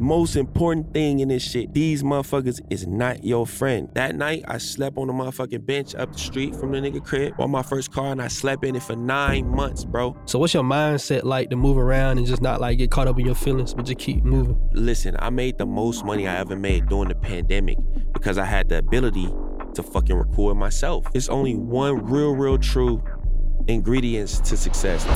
most important thing in this shit. These motherfuckers is not your friend. That night, I slept on the motherfucking bench up the street from the nigga crib. Bought my first car and I slept in it for nine months, bro. So what's your mindset like to move around and just not like get caught up in your feelings, but just keep moving? Listen, I made the most money I ever made during the pandemic because I had the ability to fucking record myself. It's only one real, real true ingredients to success.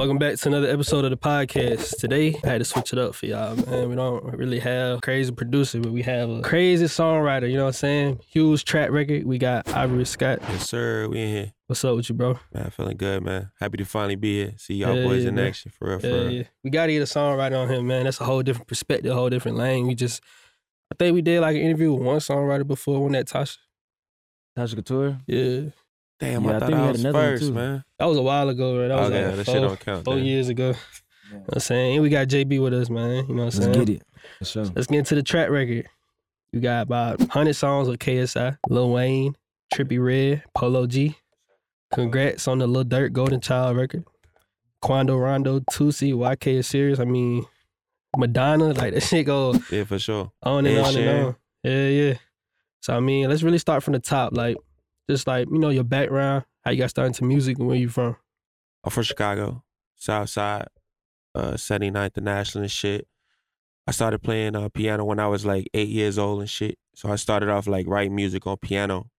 Welcome back to another episode of the podcast. Today, I had to switch it up for y'all, man. We don't really have a crazy producer, but we have a crazy songwriter, you know what I'm saying? Huge track record. We got Ivory Scott. Yes, sir. We in here. What's up with you, bro? Man, feeling good, man. Happy to finally be here. See y'all Yeah, boys yeah, in man. action for real, for Yeah, real. yeah. We got to get a songwriter on here, man. That's a whole different perspective, a whole different lane. We just, I think we did like an interview with one songwriter before, one that Tasha. Tasha Couture. Yeah. Damn, Yeah, I I thought think we I had was another one, first, too. man. That was a while ago, right? That oh, was okay, like that four, shit don't count. four then. years ago. You know what I'm saying? And we got JB with us, man. You know what I'm Let's saying? get it. For sure. Let's get into the track record. You got about 100 songs with KSI, Lil Wayne, Trippie Redd, Polo G. Congrats on the Lil Durk Golden Child record. Quando Rondo, Toosii, YK Osiris. I mean, Madonna, like that shit go Yeah, for sure. on and Ed on and on. Yeah, yeah. So I mean, let's really start from the top. Like, just like, you know, your background, how you got started into music and where you from. I'm from Chicago, South Side, uh, 79th and National and shit. I started playing uh, piano when I was like eight years old and shit. So I started off like writing music on piano.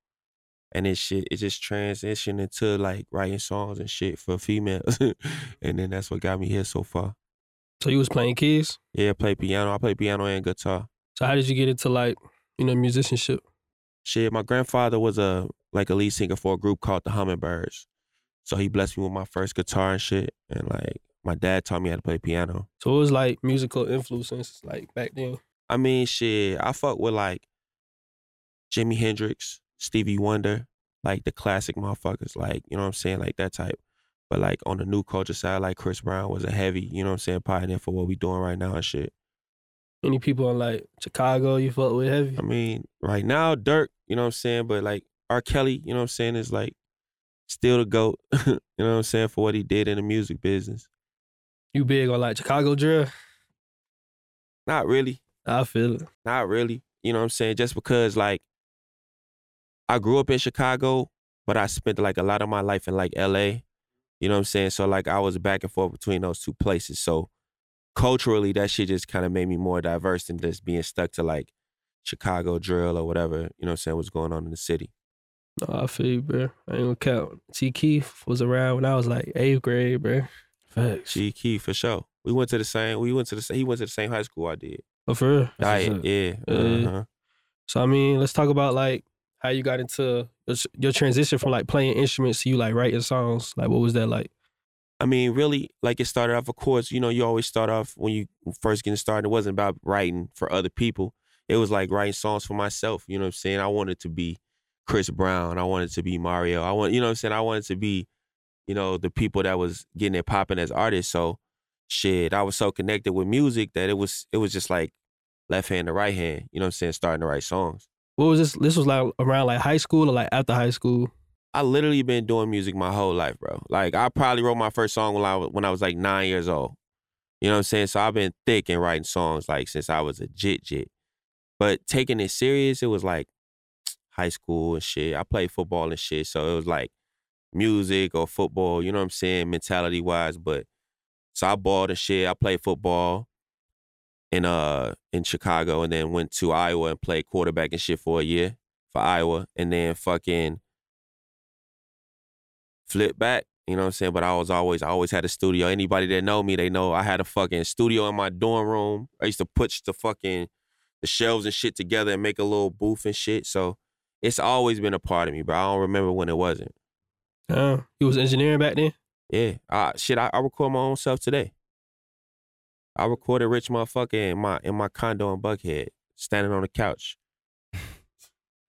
And then shit, it just transitioned into like writing songs and shit for females. and then that's what got me here so far. So you was playing keys. Yeah, I play piano. I play piano and guitar. So how did you get into like, you know, musicianship? Shit, my grandfather was a like a lead singer for a group called the Hummingbirds. So he blessed me with my first guitar and shit. And like my dad taught me how to play piano. So it was like musical influences like back then. I mean, shit, I fuck with like Jimi Hendrix, Stevie Wonder, like the classic motherfuckers, like, you know what I'm saying, like that type. But like on the new culture side, like Chris Brown was a heavy, you know what I'm saying, pioneer for what we doing right now and shit. Any people in like Chicago you fuck with heavy? I mean, right now, Durk, you know what I'm saying, but like R. Kelly, you know what I'm saying, is like still the GOAT, you know what I'm saying, for what he did in the music business. You big on like Chicago drill? Not really. I feel it. Not really. You know what I'm saying? Just because like I grew up in Chicago, but I spent like a lot of my life in like LA. You know what I'm saying? So like I was back and forth between those two places. So culturally that shit just kind of made me more diverse than just being stuck to like Chicago drill or whatever, you know what I'm saying, what's going on in the city. No, I feel you, bro. I ain't gonna count. T Keith was around when I was like eighth grade, bro. Facts. G Key for sure. We went to the same we went to the same he went to the same high school I did. Oh, for real. That's Diet, yeah. Yeah. Uh-huh. So I mean, let's talk about like how you got into your, your transition from like playing instruments to you like writing songs. Like, what was that like? I mean, really, like it started off, of course, you know, you always start off when you first getting started. It wasn't about writing for other people. It was like writing songs for myself. You know what I'm saying? I wanted to be Chris Brown. I wanted to be Mario. I want, you know what I'm saying? I wanted to be, you know, the people that was getting it popping as artists. So shit, I was so connected with music that it was it was just like left hand to right hand, you know what I'm saying, starting to write songs. What was this? This was like around like high school or like after high school. I literally been doing music my whole life, bro. Like I probably wrote my first song when I was, when I was like nine years old. You know what I'm saying? So I've been thick in writing songs like since I was a jit jit. But taking it serious, it was like high school and shit. I played football and shit, so it was like music or football. You know what I'm saying? Mentality wise, but so I balled and shit. I played football in uh in Chicago and then went to Iowa and played quarterback and shit for a year for Iowa and then fucking flip back. You know what I'm saying? But I was always, I always had a studio. Anybody that know me, they know I had a fucking studio in my dorm room. I used to put the fucking the shelves and shit together and make a little booth and shit. So it's always been a part of me, bro. I don't remember when it wasn't. Uh, you was engineering back then. Yeah, I, shit. I, I record my own self today. I recorded Rich Motherfucker in my in my condo in Buckhead, standing on the couch.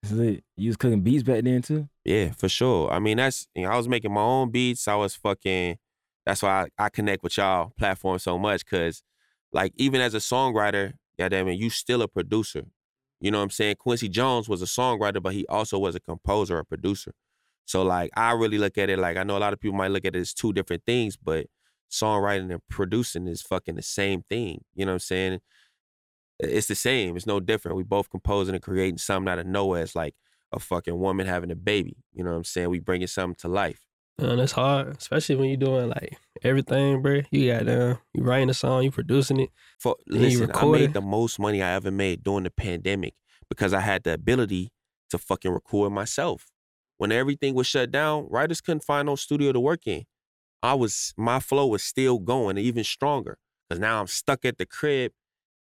It's lit. You was cooking beats back then too? Yeah, for sure. I mean, that's you know, I was making my own beats. I was fucking. That's why I, I connect with y'all platform so much, cause like even as a songwriter, goddamn it, you still a producer. You know what I'm saying? Quincy Jones was a songwriter, but he also was a composer, a producer. So like I really look at it like I know a lot of people might look at it as two different things, but songwriting and producing is fucking the same thing. You know what I'm saying? It's the same. It's no different. We both composing and creating something out of nowhere. It's like a fucking woman having a baby. You know what I'm saying? We bringing something to life. And it's hard, especially when you're doing like everything, bro. You got down, you writing a song, you producing it. For listen, I made the most money I ever made during the pandemic because I had the ability to fucking record myself. When everything was shut down, writers couldn't find no studio to work in. I was my flow was still going, even stronger. Cause now I'm stuck at the crib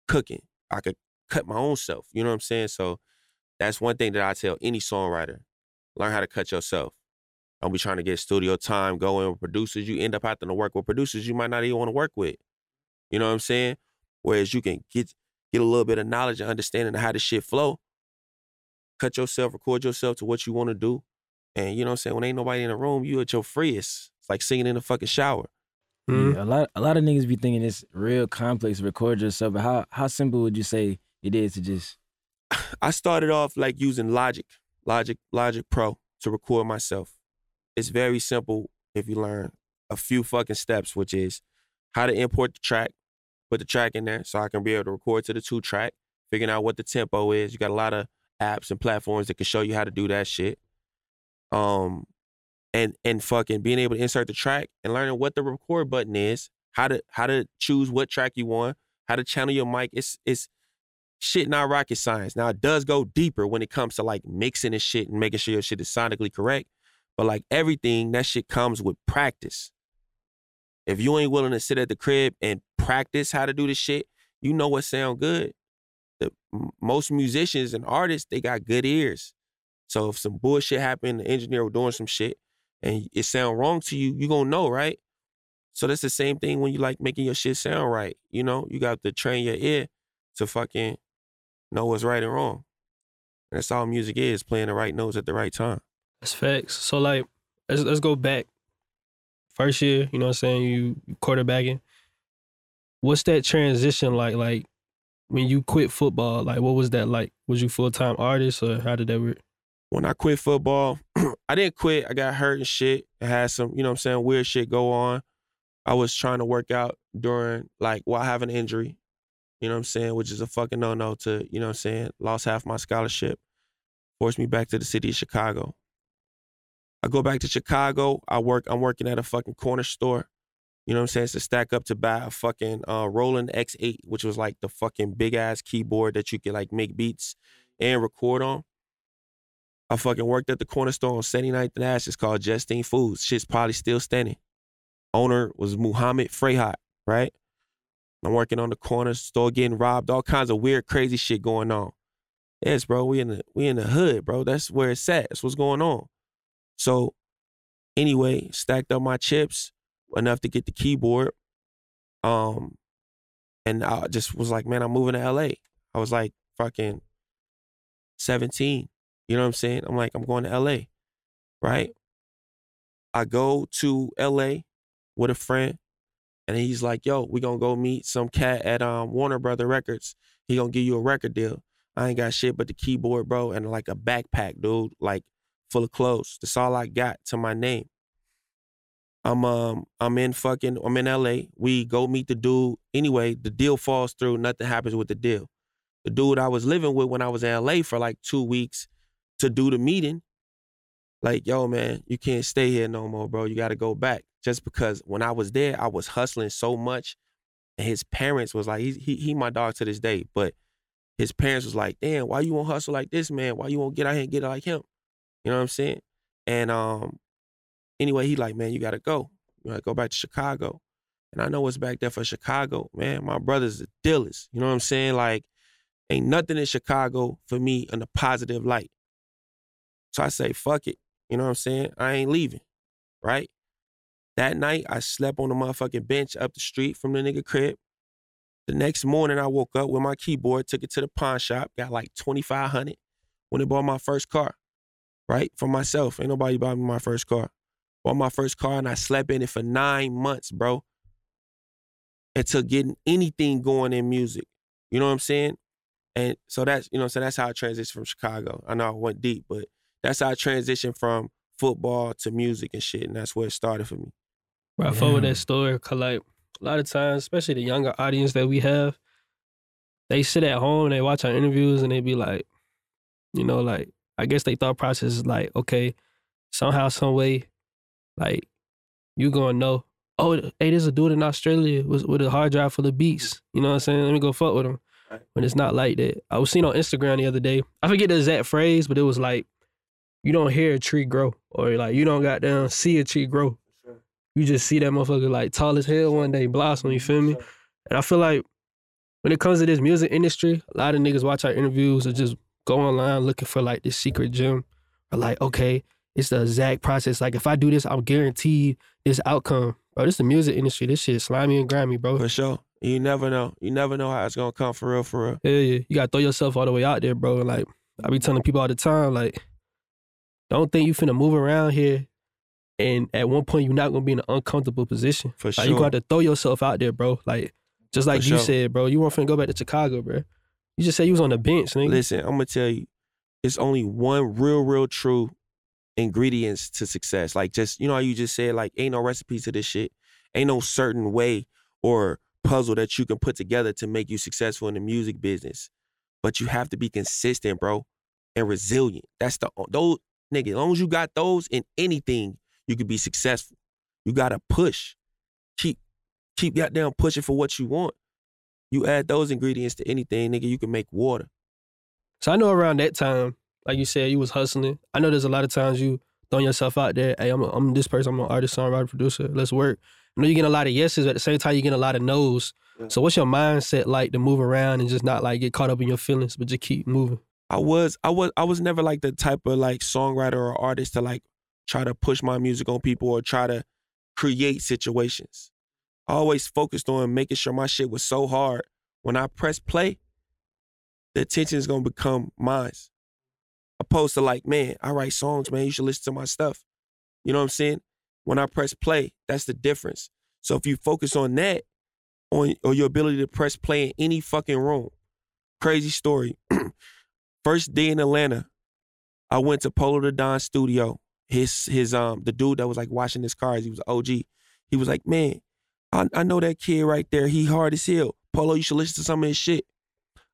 cooking. I could cut my own self. You know what I'm saying? So that's one thing that I tell any songwriter. Learn how to cut yourself. Don't be trying to get studio time going with producers. You end up having to work with producers you might not even want to work with. You know what I'm saying? Whereas you can get get a little bit of knowledge and understanding of how this shit flow. Cut yourself, record yourself to what you want to do. And you know what I'm saying? When ain't nobody in the room, you at your freest. It's like singing in the fucking shower. Mhm. Yeah, a lot a lot of niggas be thinking it's real complex to record yourself. But how how simple would you say it is to just I started off like using Logic, Logic, Logic Pro to record myself. It's very simple if you learn a few fucking steps, which is how to import the track, put the track in there so I can be able to record to the two track, figuring out what the tempo is. You got a lot of apps and platforms that can show you how to do that shit. Um and and fucking being able to insert the track and learning what the record button is, how to how to choose what track you want, how to channel your mic. It's it's shit not rocket science. Now it does go deeper when it comes to like mixing and shit and making sure your shit is sonically correct. But like everything, that shit comes with practice. If you ain't willing to sit at the crib and practice how to do this shit, you know what sound good. The most musicians and artists, they got good ears. So if some bullshit happened, the engineer was doing some shit and it sound wrong to you, you gonna know, right? So that's the same thing when you like making your shit sound right. You know, you got to train your ear to fucking know what's right and wrong. And that's all music is, playing the right notes at the right time. That's facts. So like, let's let's go back. First year, you know what I'm saying? You quarterbacking. What's that transition like? Like when you quit football, like what was that like? Was you full time artist or how did that work? When I quit football, I didn't quit. I got hurt and shit. I had some, you know what I'm saying, weird shit go on. I was trying to work out during, like, while having an injury, you know what I'm saying, which is a fucking no no to, you know what I'm saying, lost half my scholarship, forced me back to the city of Chicago. I go back to Chicago. I work, I'm working at a fucking corner store. You know what I'm saying? It's to stack up to buy a fucking uh, Roland X8, which was like the fucking big ass keyboard that you could like make beats and record on. I fucking worked at the corner store on 79th and Ash. It's called Justine Foods. Shit's probably still standing. Owner was Muhammad Freyhat, right? I'm working on the corner store getting robbed, all kinds of weird, crazy shit going on. Yes, bro, we in the we in the hood, bro. That's where it's at. That's what's going on. So anyway, stacked up my chips enough to get the keyboard. Um and I just was like, man, I'm moving to LA. I was like fucking 17. You know what I'm saying? I'm like, I'm going to LA, right? I go to LA with a friend, and he's like, yo, we gonna go meet some cat at um Warner Brother Records. He gonna give you a record deal. I ain't got shit but the keyboard, bro, and like a backpack, dude, like full of clothes. That's all I got to my name. I'm um I'm in fucking I'm in LA. We go meet the dude. Anyway, the deal falls through. Nothing happens with the deal. The dude I was living with when I was in LA for like two weeks to do the meeting, like, yo, man, you can't stay here no more, bro. You gotta go back. Just because when I was there, I was hustling so much. And his parents was like, he he, he my dog to this day, but his parents was like, damn, why you won't hustle like this, man? Why you won't get out here and get like him? You know what I'm saying? And um, anyway, he like, man, you gotta go. You gotta go back to Chicago. And I know what's back there for Chicago, man. My brother's the dealers. You know what I'm saying? Like, ain't nothing in Chicago for me in a positive light. So I say, fuck it. You know what I'm saying? I ain't leaving. Right? That night, I slept on the motherfucking bench up the street from the nigga crib. The next morning, I woke up with my keyboard, took it to the pawn shop, got like 2500 when I bought my first car, right? For myself. Ain't nobody bought me my first car. Bought my first car and I slept in it for nine months, bro. Until getting anything going in music. You know what I'm saying? And so that's, you know, so that's how I transitioned from Chicago. I know I went deep, but that's how I transitioned from football to music and shit. And that's where it started for me. Right I fuck with Yeah. that story. Cause like a lot of times, especially the younger audience that we have, they sit at home and they watch our interviews and they be like, you know, like I guess they thought process is like, okay, somehow, some way, like you gonna know, oh, hey, there's a dude in Australia with, with a hard drive full of beats. You know what I'm saying? Let me go fuck with him. Right. When it's not like that. I was seen on Instagram the other day. I forget the exact phrase, but it was like, you don't hear a tree grow, or like you don't got down see a tree grow. You just see that motherfucker like tall as hell one day blossom. You feel me? And I feel like when it comes to this music industry, a lot of niggas watch our interviews or just go online looking for like this secret gem. Or like, okay, it's the exact process. Like if I do this, I'm guaranteed this outcome. Bro, this is the music industry. This shit slimy and grimy, bro. For sure. You never know. You never know how it's gonna come for real, for real. Yeah, yeah. You gotta throw yourself all the way out there, bro. Like I be telling people all the time, like, don't think you finna move around here and at one point you're not gonna be in an uncomfortable position. For Like sure. you gotta throw yourself out there, bro. Like just like For you sure. said, bro. You weren't finna go back to Chicago, bro. You just said you was on the bench, nigga. Listen, I'm gonna tell you, it's only one real, real true ingredients to success. Like just, you know how you just said, like, ain't no recipe to this shit. Ain't no certain way or puzzle that you can put together to make you successful in the music business. But you have to be consistent, bro, and resilient. That's the those nigga. As long as you got those in anything, you could be successful. You gotta push. Keep keep goddamn pushing for what you want. You add those ingredients to anything, nigga, you can make water. So I know around that time, like you said, you was hustling. I know there's a lot of times you throwing yourself out there. Hey, I'm, a, I'm this person. I'm an artist, songwriter, producer. Let's work. I know you're getting a lot of yeses, but at the same time, you're getting a lot of no's. Yeah. So what's your mindset like to move around and just not like get caught up in your feelings, but just keep moving? I was I was I was never like the type of like songwriter or artist to like try to push my music on people or try to create situations. Always focused on making sure my shit was so hard. When I press play, the attention is gonna become mine. Opposed to like, man, I write songs, man. You should listen to my stuff. You know what I'm saying? When I press play, that's the difference. So if you focus on that, on or your ability to press play in any fucking room. Crazy story. First day in Atlanta, I went to Polo the Don studio. His his um the dude that was like washing his cars, he was an OG. He was like, man, I, I know that kid right there. He hard as hell. Polo, you should listen to some of his shit.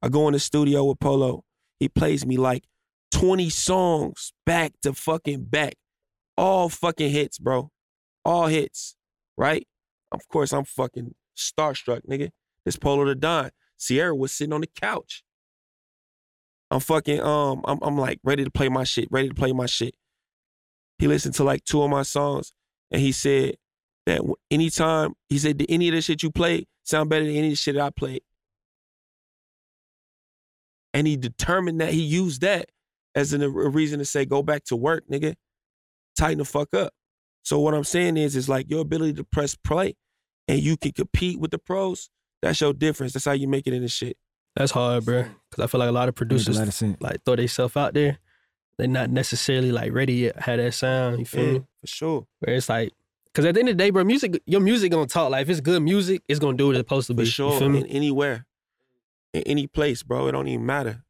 I go in the studio with Polo. He plays me like 20 songs back to fucking back. All fucking hits, bro. All hits. Right? Of course, I'm fucking starstruck, nigga. This Polo the Don. Sierra was sitting on the couch. I'm fucking um I'm I'm like ready to play my shit, ready to play my shit. He listened to like two of my songs and he said that w- anytime he said did any of the shit you played sound better than any of the shit I played. And he determined that he used that as an, a reason to say go back to work, nigga. Tighten the fuck up. So what I'm saying is is like your ability to press play and you can compete with the pros, that's your difference. That's how you make it in this shit. That's hard, bro. Because I feel like a lot of producers lot of like throw themselves out there. They're not necessarily like ready yet. Have that sound. You feel Yeah, me? for sure. Where it's like, because at the end of the day, bro, music, your music gonna talk. Like if it's good music, it's gonna do what it's supposed to be. For sure. In anywhere. In any place, bro. It don't even matter.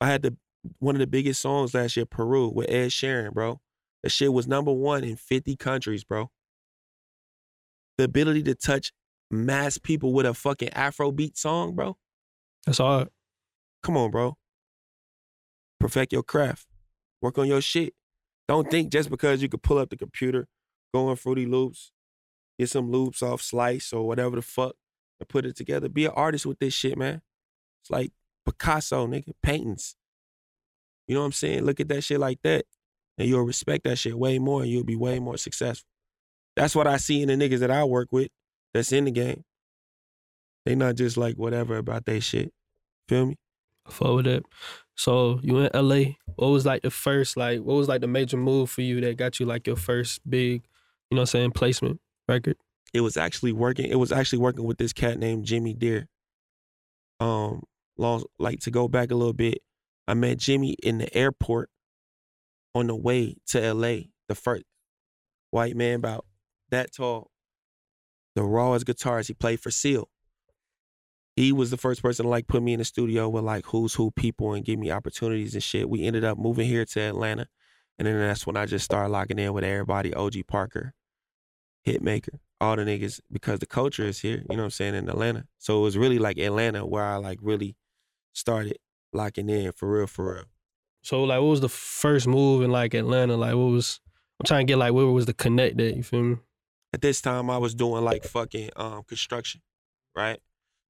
I had the one of the biggest songs last year, Peru, with Ed Sheeran, bro. That shit was number one in 50 countries, bro. The ability to touch mass people with a fucking Afrobeat song, bro. That's hard. Come on, bro. Perfect your craft. Work on your shit. Don't think just because you could pull up the computer, go on Fruity Loops, get some loops off Splice or whatever the fuck, and put it together. Be an artist with this shit, man. It's like Picasso, nigga, paintings. You know what I'm saying? Look at that shit like that. And you'll respect that shit way more and you'll be way more successful. That's what I see in the niggas that I work with that's in the game. They not just like whatever about they shit. Feel me? With that. So you in LA. What was like the first like what was like the major move for you that got you like your first big, you know what I'm saying, placement record? it was actually working. It was actually working with this cat named Jimmy Deer. Um, long like to go back a little bit, I met Jimmy in the airport on the way to LA. The first white man about that tall, the rawest guitars. He played for Seal. He was the first person to like put me in the studio with like who's who people and give me opportunities and shit. We ended up moving here to Atlanta, and then that's when I just started locking in with everybody. OG Parker, Hitmaker, all the niggas because the culture is here, you know what I'm saying, in Atlanta. So it was really like Atlanta where I like really started locking in for real, for real. So like, what was the first move in like Atlanta? Like, what was I'm trying to get like where was the connect that you feel me? At this time, I was doing like fucking um construction, right?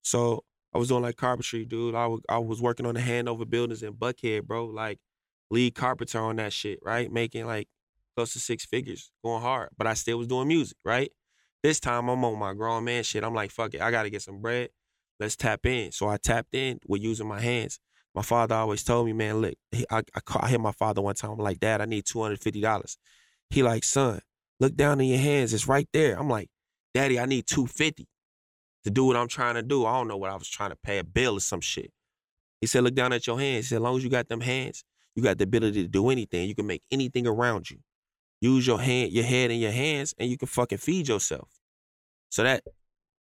So I was doing like carpentry, dude. I was I was working on the Hanover buildings in Buckhead, bro. Like lead carpenter on that shit, right? Making like close to six figures, going hard. But I still was doing music, right? This time I'm on my grown man shit. I'm like, fuck it, I gotta get some bread. Let's tap in. So I tapped in with using my hands. My father always told me, man, look, I, I, I hit my father one time. I'm like, Dad, I need $250. He like, son, look down in your hands. It's right there. I'm like, Daddy, I need 250 to do what I'm trying to do. I don't know what I was trying to pay a bill or some shit. He said, look down at your hands. He said, as long as you got them hands, you got the ability to do anything. You can make anything around you. Use your hand, your head and your hands, and you can fucking feed yourself. So that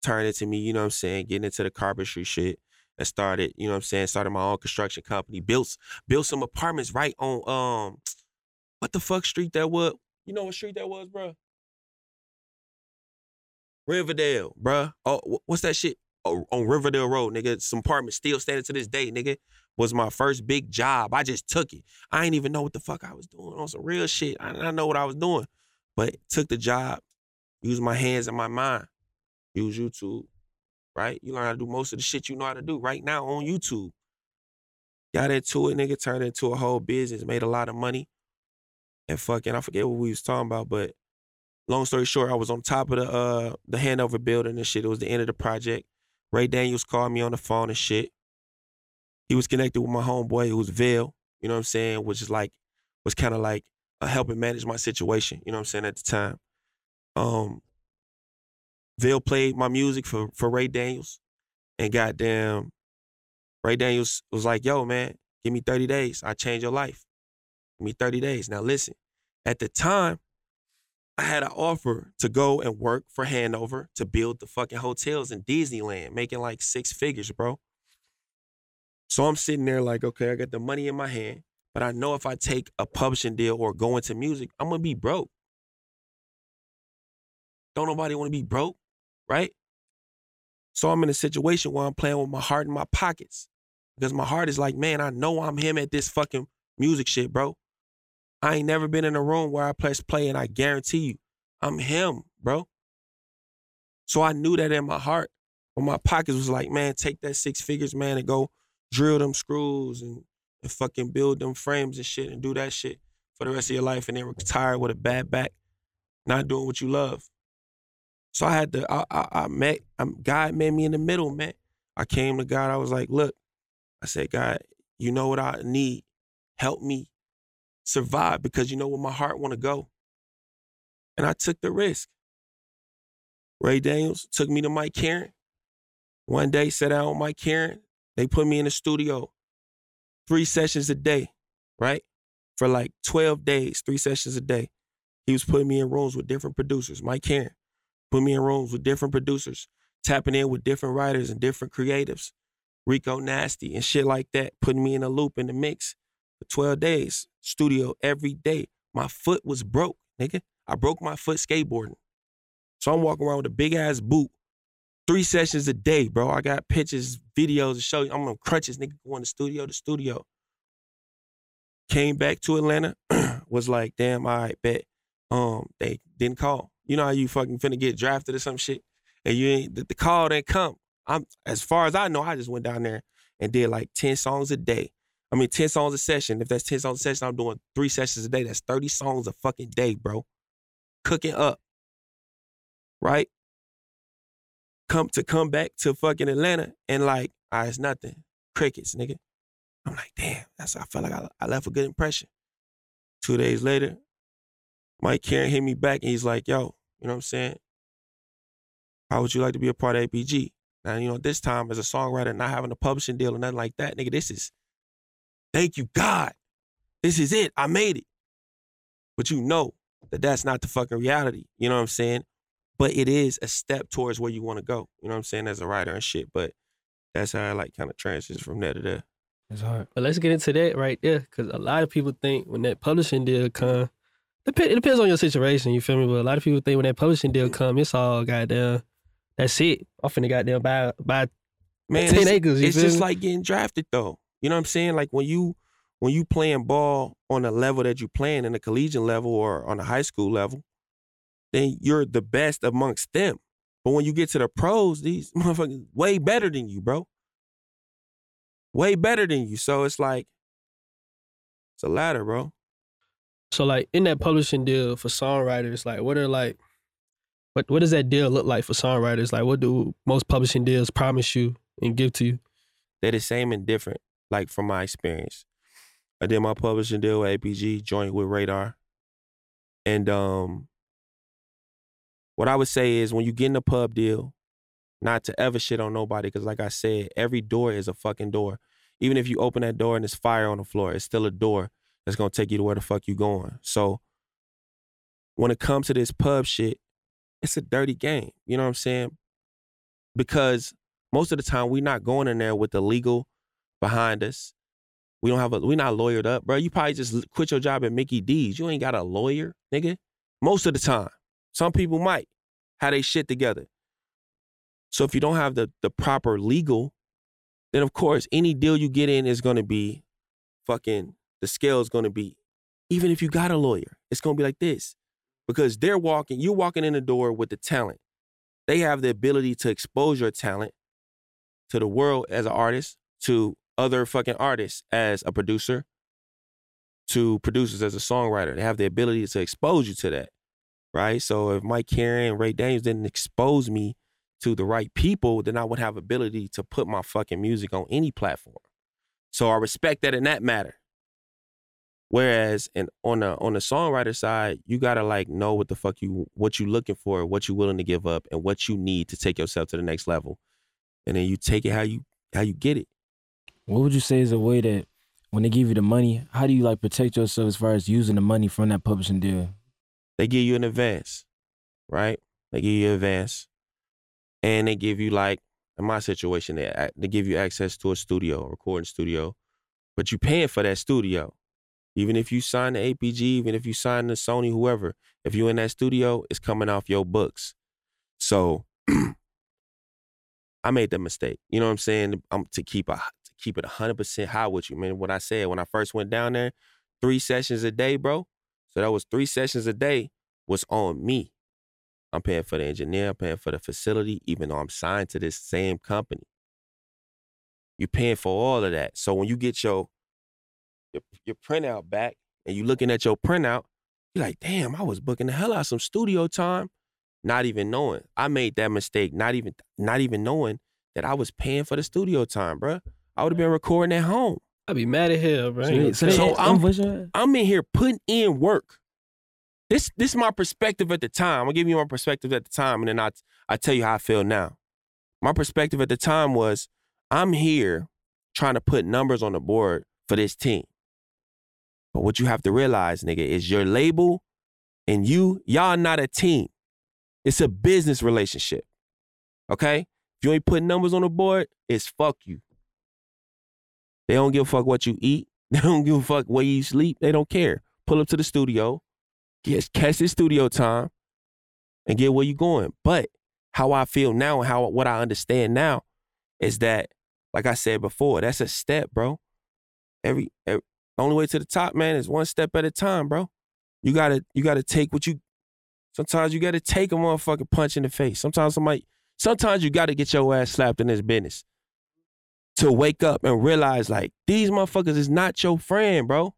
turned into me, you know what I'm saying, getting into the carpentry shit and started, you know what I'm saying, started my own construction company, built built some apartments right on um what the fuck street that was? You know what street that was, bro? Riverdale, bro. Oh, what's that shit? Oh, on Riverdale Road, nigga. Some apartments still standing to this day, nigga. Was my first big job. I just took it. I ain't even know what the fuck I was doing on some real shit. I didn't know what I was doing, but took the job, used my hands and my mind, use YouTube, right? You learn how to do most of the shit you know how to do right now on YouTube. Got into it, nigga. Turned into a whole business. Made a lot of money. And fucking, I forget what we was talking about, but long story short, I was on top of the uh the Hanover building and shit. It was the end of the project. Ray Daniels called me on the phone and shit. He was connected with my homeboy who was Vail, you know what I'm saying, which is like was kind of like uh, helping manage my situation, you know what I'm saying, at the time. Um Vail played my music for for Ray Daniels and goddamn Ray Daniels was like, yo, man, give me 30 days. I change your life. Give me 30 days. Now listen, at the time, I had an offer to go and work for Hanover to build the fucking hotels in Disneyland, making like six figures, bro. So I'm sitting there like, okay, I got the money in my hand, but I know if I take a publishing deal or go into music, I'm gonna be broke. Don't nobody wanna be broke, right? So I'm in a situation where I'm playing with my heart in my pockets because my heart is like, man, I know I'm him at this fucking music shit, bro. I ain't never been in a room where I press play and I guarantee you, I'm him, bro. So I knew that in my heart. But my pockets was like, man, take that six figures, man, and go drill them screws and, and fucking build them frames and shit and do that shit for the rest of your life and then retire with a bad back, not doing what you love. So I had to, I, I, I met, I, God met me in the middle, man. I came to God, I was like, look, I said, God, you know what I need. Help me survive because you know where my heart want to go. And I took the risk. Ray Daniels took me to Mike Caren. One day, sat down with Mike Caren. They put me in the studio, three sessions a day, right? For like 12 days, three sessions a day. He was putting me in rooms with different producers. Mike Caren put me in rooms with different producers, tapping in with different writers and different creatives. Rico Nasty and shit like that, putting me in a loop in the mix for 12 days, studio every day. My foot was broke, nigga. I broke my foot skateboarding. So I'm walking around with a big ass boot, three sessions a day, bro. I got pictures, videos to show you. I'm on crutches, nigga, going to studio to studio. Came back to Atlanta, was like, damn, all right, bet. Um, they didn't call. You know how you fucking finna get drafted or some shit, and you ain't the, the call didn't come. I'm as far as I know, I just went down there and did like 10 songs a day. I mean, 10 songs a session. If that's 10 songs a session, I'm doing three sessions a day. That's 30 songs a fucking day, bro. Cooking up. Right? Come to come back to fucking Atlanta and like, ah, right, it's nothing. Crickets, nigga. I'm like, damn, that's I felt like I, I left a good impression. Two days later, Mike Caren hit me back and he's like, yo, you know what I'm saying? How would you like to be a part of APG? Now, you know, this time as a songwriter, not having a publishing deal or nothing like that, nigga, this is Thank you, God. This is it. I made it. But you know that that's not the fucking reality. You know what I'm saying? But it is a step towards where you want to go. You know what I'm saying? As a writer and shit. But that's how I like kind of transition from there to there. It's hard. But let's get into that right there. Cause a lot of people think when that publishing deal come, Dep- it depends on your situation, you feel me? But a lot of people think when that publishing deal come, it's all goddamn. That's it. I'm finna goddamn buy buy Man, 10 it's, acres. You it's feel just me? like getting drafted though. You know what I'm saying? Like when you when you playing ball on the level that you playing in the collegiate level or on the high school level, then you're the best amongst them. But when you get to the pros, these motherfuckers way better than you, bro. Way better than you. So it's like it's a ladder, bro. So like in that publishing deal for songwriters, like what are like what what does that deal look like for songwriters? Like what do most publishing deals promise you and give to you? They're the same and different, like from my experience. I did my publishing deal with APG, joint with Radar. And um what I would say is when you get in a pub deal, not to ever shit on nobody, because like I said, every door is a fucking door. Even if you open that door and there's fire on the floor, it's still a door that's gonna take you to where the fuck you going. So when it comes to this pub shit, it's a dirty game. You know what I'm saying? Because most of the time we're not going in there with the legal behind us. We don't have a we're not lawyered up, bro. You probably just quit your job at Mickey D's. You ain't got a lawyer, nigga. Most of the time. Some people might have they shit together. So if you don't have the the proper legal, then of course any deal you get in is gonna be fucking the scale is gonna be, even if you got a lawyer, it's gonna be like this. Because they're walking, you're walking in the door with the talent. They have the ability to expose your talent to the world as an artist, to other fucking artists as a producer, to producers as a songwriter. They have the ability to expose you to that, right? So if Mike Caren and Ray Daniels didn't expose me to the right people, then I would have ability to put my fucking music on any platform. So I respect that in that matter. Whereas and on the on the songwriter side, you gotta like know what the fuck you what you looking for, what you willing to give up, and what you need to take yourself to the next level. And then you take it how you how you get it. What would you say is a way that when they give you the money, how do you like protect yourself as far as using the money from that publishing deal? They give you an advance, right? They give you an advance, and they give you like in my situation, they they give you access to a studio, a recording studio, but you're paying for that studio. Even if you sign the APG, even if you sign the Sony, whoever, if you're in that studio, it's coming off your books. So I made the mistake. You know what I'm saying? I'm to keep a to keep it 100 percent high with you, man. What I said when I first went down there, three sessions a day, bro. So that was three sessions a day was on me. I'm paying for the engineer, I'm paying for the facility, even though I'm signed to this same company. You're paying for all of that. So when you get your your, your printout back and you're looking at your printout, you're like, damn, I was booking the hell out of some studio time, not even knowing. I made that mistake, not even not even knowing that I was paying for the studio time, bruh. I would have been recording at home. I'd be mad at hell, bro. So, so, So I'm- I'm in here putting in work. This this is my perspective at the time. I'm gonna give you my perspective at the time, and then I I tell you how I feel now. My perspective at the time was I'm here trying to put numbers on the board for this team. But what you have to realize, nigga, is your label and you, y'all not a team. It's a business relationship. Okay? If you ain't putting numbers on the board, it's fuck you. They don't give a fuck what you eat. They don't give a fuck where you sleep. They don't care. Pull up to the studio, get catch the studio time, and get where you going. But how I feel now and how what I understand now is that, like I said before, that's a step, bro. Every, every only way to the top, man, is one step at a time, bro. You gotta you gotta take what you. Sometimes you gotta take a motherfucking punch in the face. Sometimes somebody. Sometimes you gotta get your ass slapped in this business to wake up and realize like these motherfuckers is not your friend, bro.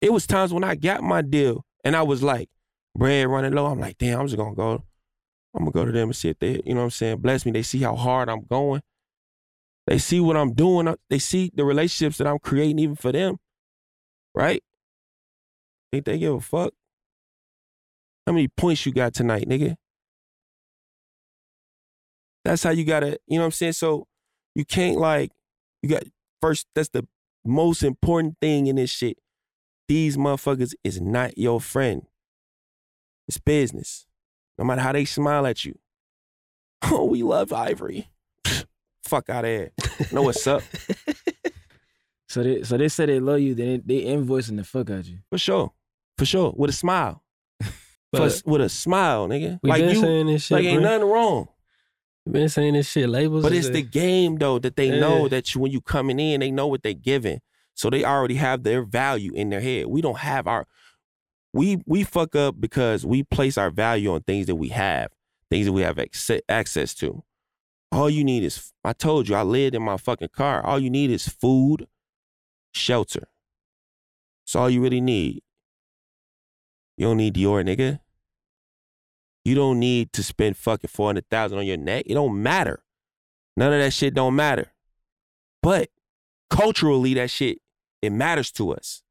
It was times when I got my deal and I was like, bread running low. I'm like, damn, I'm just gonna go. I'm gonna go to them and if they, you know what I'm saying, bless me. They see how hard I'm going. They see what I'm doing. Uh, they see the relationships that I'm creating even for them. Right? Think they give a fuck? How many points you got tonight, nigga? That's how you gotta, you know what I'm saying? So you can't like, you got first, that's the most important thing in this shit. These motherfuckers is not your friend. It's business. No matter how they smile at you. Oh, we love Ivory. Fuck out of here. Know what's up? So they so they say they love you, then they, they invoicing the fuck out you. For sure. For sure. With a smile. But For- with a smile, nigga. like been you saying this shit. like ain't bro. nothing wrong. Been saying this shit. Labels, But it's the game though that they know that you, when you coming in, they know what they giving. So they already have their value in their head. We don't have our we we fuck up because we place our value on things that we have, things that we have acce- access to. All you need is I told you I lived in my fucking car. All you need is food, shelter. That's all you really need. You don't need Dior, nigga. You don't need to spend fucking four hundred thousand on your neck. It don't matter. None of that shit don't matter. But culturally, that shit it matters to us.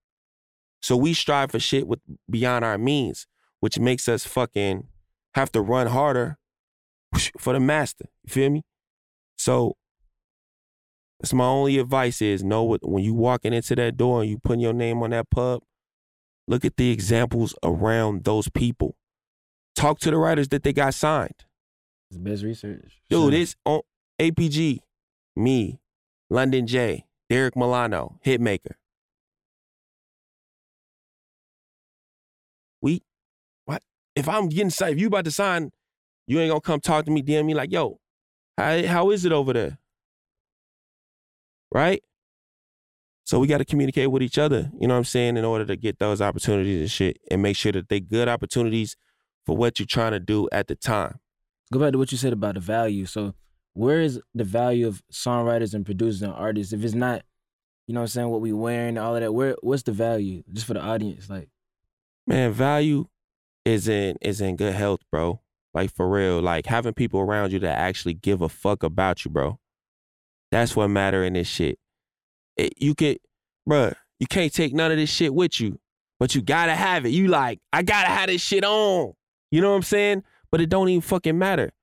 So we strive for shit with beyond our means, which makes us fucking have to run harder for the master. You feel me? So that's my only advice is know what when you walking into that door and you putting your name on that pub, look at the examples around those people. Talk to the writers that they got signed. It's best research. Dude, Sure. it's on APG, me, London J, Derek Milano, Hitmaker. We, what? If I'm getting signed, if you about to sign, you ain't gonna come talk to me, DM me like, yo, how, how is it over there? Right? So we got to communicate with each other, you know what I'm saying, in order to get those opportunities and shit and make sure that they good opportunities for what you're trying to do at the time. Go back to what you said about the value. So, where is the value of songwriters and producers and artists? If it's not, you know what I'm saying, what we wearing, all of that, where what's the value? Just for the audience, like man, value is in is in good health, bro. Like for real, like having people around you that actually give a fuck about you, bro. That's what matter in this shit. It, you could, bruh, you can't take none of this shit with you, but you gotta have it. You like, I gotta have this shit on. You know what I'm saying? But it don't even fucking matter.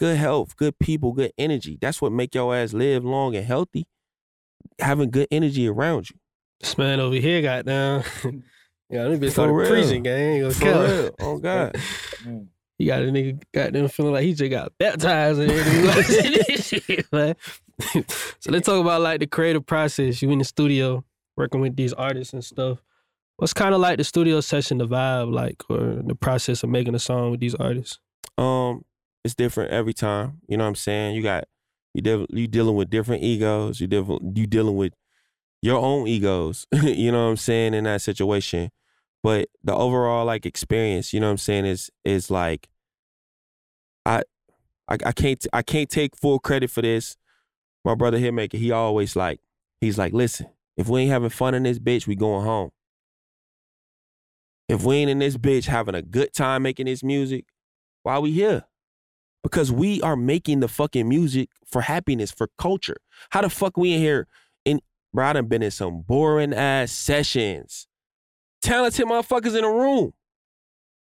Good health, good people, good energy. That's what make your ass live long and healthy. Having good energy around you. This man over here got down. yeah, this bitch started preaching, gang. For gonna count. real. Oh God. You got a nigga got them feeling like he just got baptized and everything. Man. so let's talk about like the creative process. You in the studio working with these artists and stuff. What's kind of like the studio session, the vibe, like, or the process of making a song with these artists? um it's different every time you know what i'm saying? You got you dev- you dealing with different egos you dev- you dealing with your own egos you know what i'm saying in that situation. But the overall like experience you know what i'm saying is is like i i, I can't i can't take full credit for this. My brother hitmaker he always like he's like listen if we ain't having fun in this bitch we going home if we ain't in this bitch having a good time making this music why we here? Because we are making the fucking music for happiness, for culture. How the fuck we in here? In bro, I done been in some boring ass sessions. Talented motherfuckers in a room.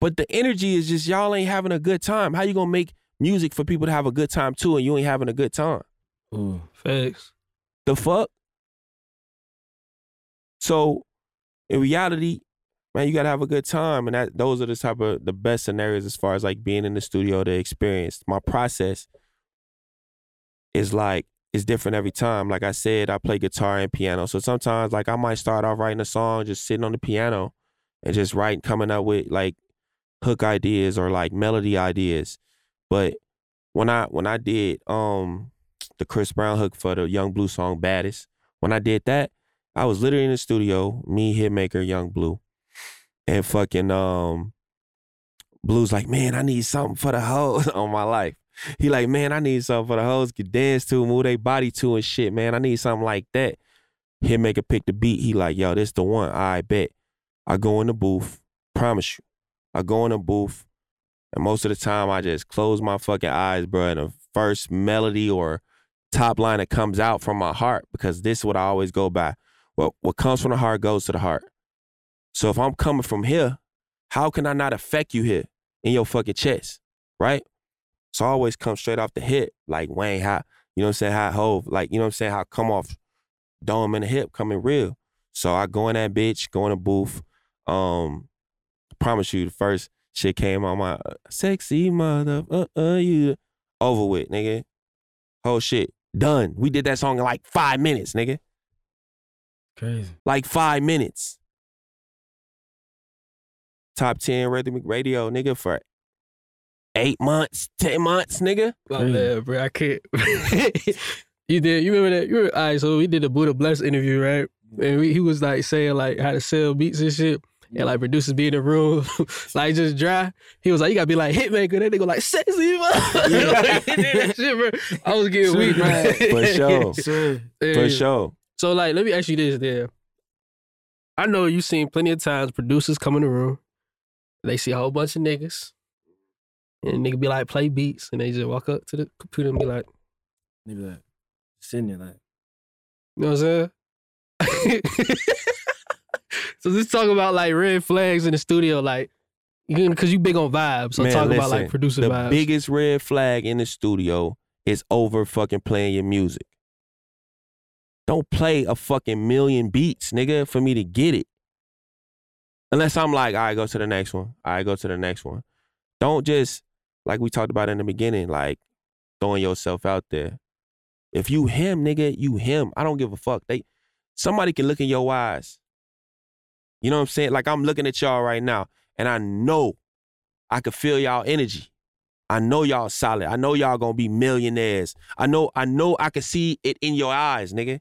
But the energy is just y'all ain't having a good time. How you gonna make music for people to have a good time too and you ain't having a good time? Ooh. Facts. The fuck? So in reality, man, you gotta have a good time. And that those are the type of the best scenarios as far as like being in the studio to experience. My process is like it's different every time. Like I said, I play guitar and piano. So sometimes like I might start off writing a song just sitting on the piano and just writing, coming up with like hook ideas or like melody ideas. But when I when I did um the Chris Brown hook for the Yung Bleu song Baddest, when I did that, I was literally in the studio, me, Hitmaker, Yung Bleu, and fucking um Bleu's like, man, I need something for the hoes on my life. He like, man, I need something for the hoes can dance to, move their body to and shit, man. I need something like that. Hitmaker pick the beat. He like, yo, this the one. I bet. I go in the booth. Promise you. I go in the booth. And most of the time I just close my fucking eyes, bro. And the first melody or top line that comes out from my heart, because this is what I always go by. What what comes from the heart goes to the heart. So if I'm coming from here, how can I not affect you here in your fucking chest? Right? So I always come straight off the hip, like Wayne, how, you know what I'm saying, how Hove, like, you know what I'm saying, how I come off dome in the hip, coming real. So I go in that bitch, go in the booth. Um, I promise you, the first shit came on my uh, sexy mother, uh, uh, you over with, nigga. Whole shit done. We did that song in like five minutes, nigga. Crazy. Like five minutes. Top ten rhythmic radio, nigga, for eight months, ten months, nigga. My Crazy. bad, bro. I can't. you did. You remember that? You remember, all right. So we did the Buddha Bless interview, right? And we, he was like saying like how to sell beats and shit. And like producers be in the room, like just dry. He was like, you gotta be like hitmaker. That nigga go like sexy, bro. He did that shit, bro. I was getting Sure, weak, man. For sure. Sure. Yeah. For sure. So like, let me ask you this, there. I know you've seen plenty of times producers come in the room, they see a whole bunch of niggas, and nigga be like, play beats, and they just walk up to the computer and be like, They be like sitting there like you know what I'm saying? so let's talk about like red flags in the studio, like, because you big on vibes. So Man, talk about like listen, producer the vibes. biggest red flag in the studio is over fucking playing your music. Don't play a fucking million beats, nigga, for me to get it. Unless I'm like, all right, go to the next one. All right, go to the next one. Don't just, like we talked about in the beginning, like throwing yourself out there. If you him, nigga, you him. I don't give a fuck. They somebody can look in your eyes. You know what I'm saying? Like I'm looking at y'all right now, and I know I can feel y'all energy. I know y'all solid. I know y'all gonna be millionaires. I know, I know I can see it in your eyes, nigga.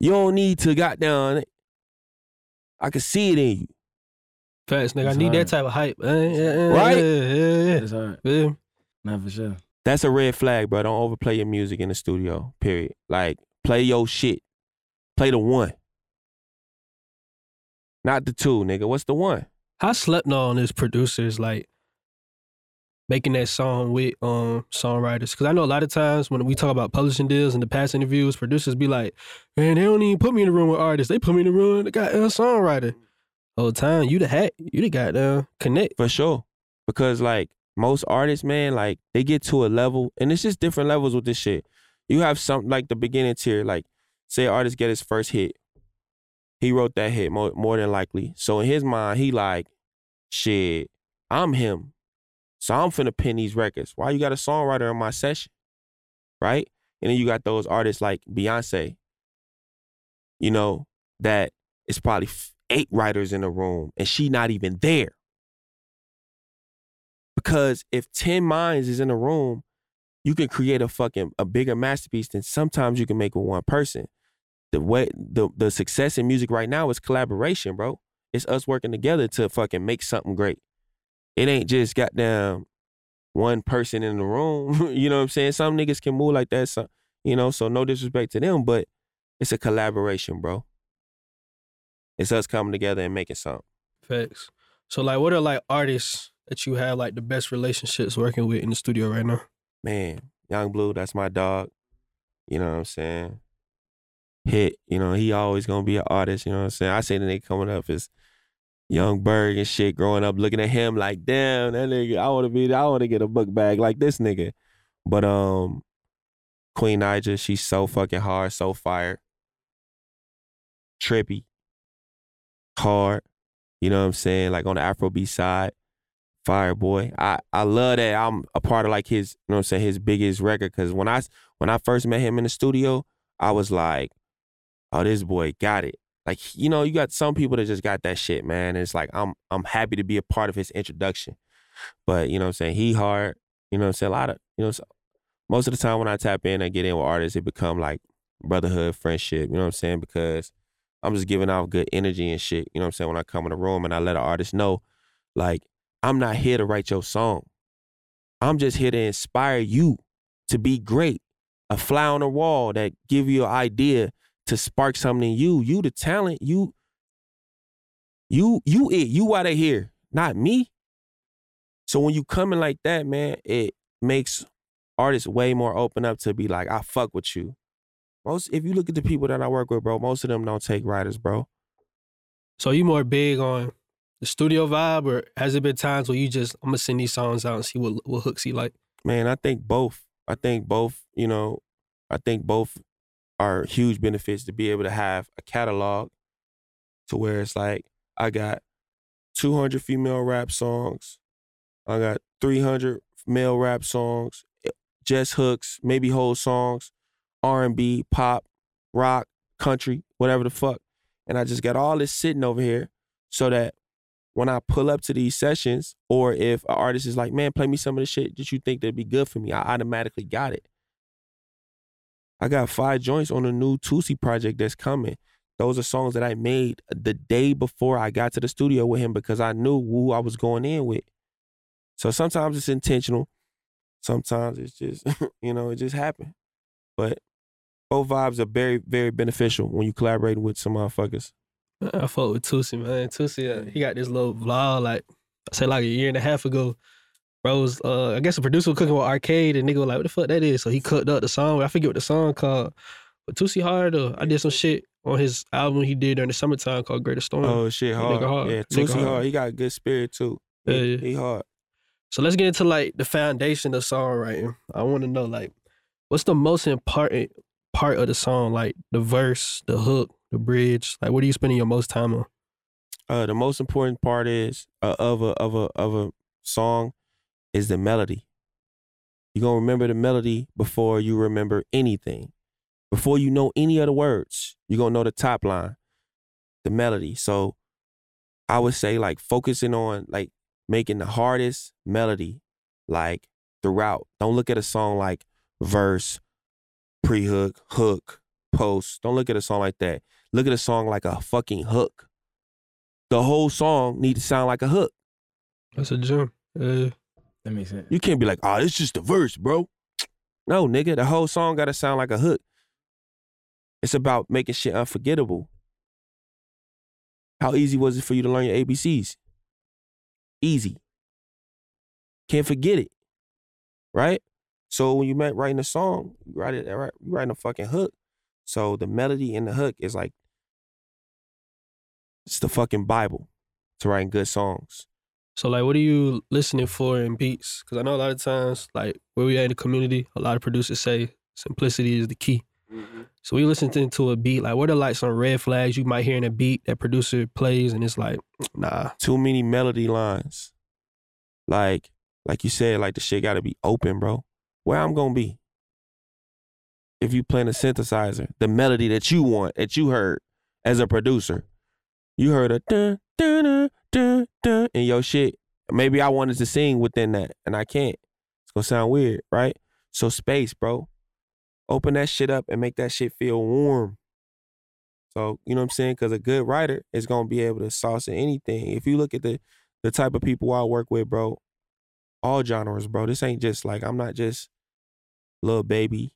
You don't need to goddamn. I can see it in you. Facts, nigga. I It's need that type of hype. Uh, yeah, yeah, Right? Yeah, yeah, yeah. it's hard. Yeah. Not for sure. That's a red flag, bro. Don't overplay your music in the studio. Period. Like, play your shit. Play the one. Not the two, nigga. What's the one? I slept on as producers like making that song with um songwriters because I know a lot of times when we talk about publishing deals and the past interviews, producers be like, "Man, they don't even put me in the room with artists. They put me in the room with the goddamn songwriter." Whole time you the hat, you the goddamn connect. For sure. Because like most artists, man, like they get to a level, and it's just different levels with this shit. You have some like the beginning tier, like say artist get his first hit. He wrote that hit more, more than likely. So in his mind, he like, shit, I'm him. So I'm finna pin these records. Why you got a songwriter in my session? Right? And then you got those artists like Beyonce, you know, that it's probably eight writers in the room and she not even there. Because if 10 minds is in a room, you can create a fucking a bigger masterpiece than sometimes you can make with one person. The way the the success in music right now is collaboration, bro. It's us working together to fucking make something great. It ain't just got goddamn one person in the room. you know what I'm saying? Some niggas can move like that. So, you know, so no disrespect to them, but it's a collaboration, bro. It's us coming together and making something. Facts. So like, what are like artists that you have like the best relationships working with in the studio right now? man, Yung Bleu, that's my dog. You know what I'm saying? Hit, you know, he always gonna be an artist, you know what I'm saying? I say the nigga coming up is Young Berg and shit, growing up looking at him like, damn, that nigga, I wanna be I wanna get a book bag like this nigga. But um Queen Naija, she's so fucking hard, so fire. Trippie. Hard. You know what I'm saying? Like on the Afrobeat side. Fireboy. I, I love that I'm a part of like his, you know what I'm saying, his biggest record. Cause when I when I first met him in the studio, I was like, oh, this boy got it. Like, you know, you got some people that just got that shit, man. It's like I'm I'm happy to be a part of his introduction. But, you know what I'm saying, he hard, you know what I'm saying? A lot of, you know, most of the time when I tap in and get in with artists, it become like brotherhood, friendship, you know what I'm saying? Because I'm just giving out good energy and shit, you know what I'm saying, when I come in the room and I let an artist know, like, I'm not here to write your song. I'm just here to inspire you to be great. A fly on the wall that give you an idea to spark something in you. You the talent. You, you, you it. You out of here, not me. So when you coming like that, man, it makes artists way more open up to be like, I fuck with you. Most, if you look at the people that I work with, bro, most of them don't take writers, bro. So you more big on the studio vibe, or has it been times where you just I'm gonna send these songs out and see what what hooks he like? Man, I think both. I think both, you know, I think both are huge benefits to be able to have a catalog to where it's like I got 200 female rap songs. I got 300 male rap songs, eh, just hooks, maybe whole songs, R&B, pop, rock, country, whatever the fuck. And I just got all this sitting over here so that when I pull up to these sessions, or if an artist is like, man, play me some of the shit that you think that'd be good for me, I automatically got it. I got five joints on a new Toosii project that's coming. Those are songs that I made the day before I got to the studio with him because I knew who I was going in with. So sometimes it's intentional. Sometimes it's just, you know, it just happened. But both vibes are very, very beneficial when you collaborate with some motherfuckers. I fuck with Toosii, man. Toosii, uh, he got this little vlog, like I said, like a year and a half ago. Bro was, uh, I guess the producer was cooking with arcade, and nigga was like, "What the fuck that is?" So he cooked up the song. I forget what the song called, but Toosii hard. Uh, I did some shit on his album he did during the summertime called Greater Storm. Oh shit, hard. Nigga hard. Yeah, Toosii hard. hard. He got a good spirit too. Yeah, He, yeah. he hard. So let's get into like the foundation of songwriting. I want to know like what's the most important part of the song, like the verse, the hook, the bridge. Like what are you spending your most time on? Uh, the most important part is uh, of a of a of a song is the melody. You're gonna remember the melody before you remember anything. Before you know any other words, you're gonna know the top line, the melody. So I would say like focusing on like making the hardest melody like throughout. Don't look at a song like verse, pre-hook, hook, post. Don't look at a song like that. Look at a song like a fucking hook. The whole song need to sound like a hook. That's a gem. Uh, That makes sense. You can't be like, ah, oh, it's just a verse, bro. No, nigga, the whole song gotta sound like a hook. It's about making shit unforgettable. How easy was it for you to learn your ABCs? Easy. Can't forget it. Right? So when you met writing a song, you write it? You writing a fucking hook. So the melody in the hook is like it's the fucking Bible to writing good songs. So like what are you listening for in beats? Because I know a lot of times like where we at in the community, a lot of producers say simplicity is the key. Mm-hmm. So we listening to a beat, like what are like some red flags you might hear in a beat that producer plays and it's like, nah. too many melody lines. Like, like you said, like the shit gotta be open, bro. Where I'm gonna be. If you playing a synthesizer, the melody that you want, that you heard as a producer, you heard a dun dun dun dun dun in your shit. Maybe I wanted to sing within that, and I can't. It's gonna sound weird, right? So space, bro. Open that shit up and make that shit feel warm. So, you know what I'm saying? Because a good writer is to be able to sauce in anything. If you look at the the type of people I work with, bro, all genres, bro. This ain't just like, I'm not just little baby,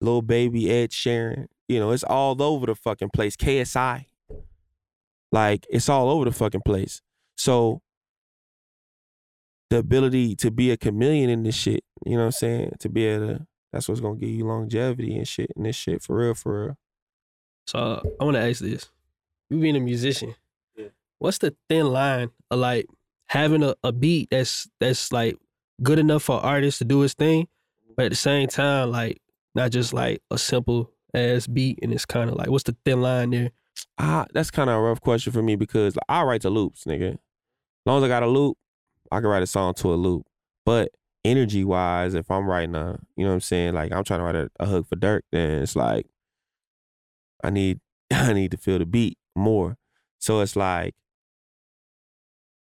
little baby Ed Sheeran. You know, it's all over the fucking place. KSI. Like, it's all over the fucking place. So, the ability to be a chameleon in this shit, you know what I'm saying? To be able to, that's what's gonna give you longevity and shit in this shit for real, for real. So I want to ask this: You being a musician, Yeah. what's the thin line of like having a, a beat that's that's like good enough for artists to do his thing, but at the same time, like not just like a simple ass beat, and it's kind of like what's the thin line there? Ah, that's kind of a rough question for me because I write to loops, nigga. As long as I got a loop, I can write a song to a loop. But energy wise, if I'm writing a, you know what I'm saying, like I'm trying to write a, a hook for Durk, then it's like I need I need to feel the beat more. So it's like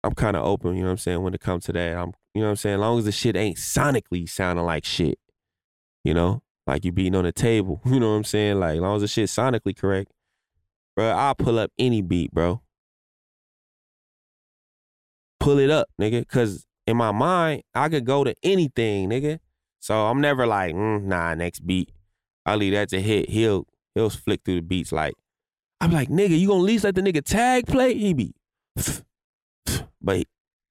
I'm kind of open, you know what I'm saying, when it comes to that. I'm you know what I'm saying, as long as the shit ain't sonically sounding like shit, you know? Like you beating on the table, you know what I'm saying? Like as long as the shit sonically correct, bro, I'll pull up any beat, bro. Pull it up, nigga. Cause in my mind, I could go to anything, nigga. So I'm never like, mm, nah, next beat. I'll leave that to hit. He'll he'll flick through the beats like I'm like, nigga, you gonna at least let the nigga tag play? He be but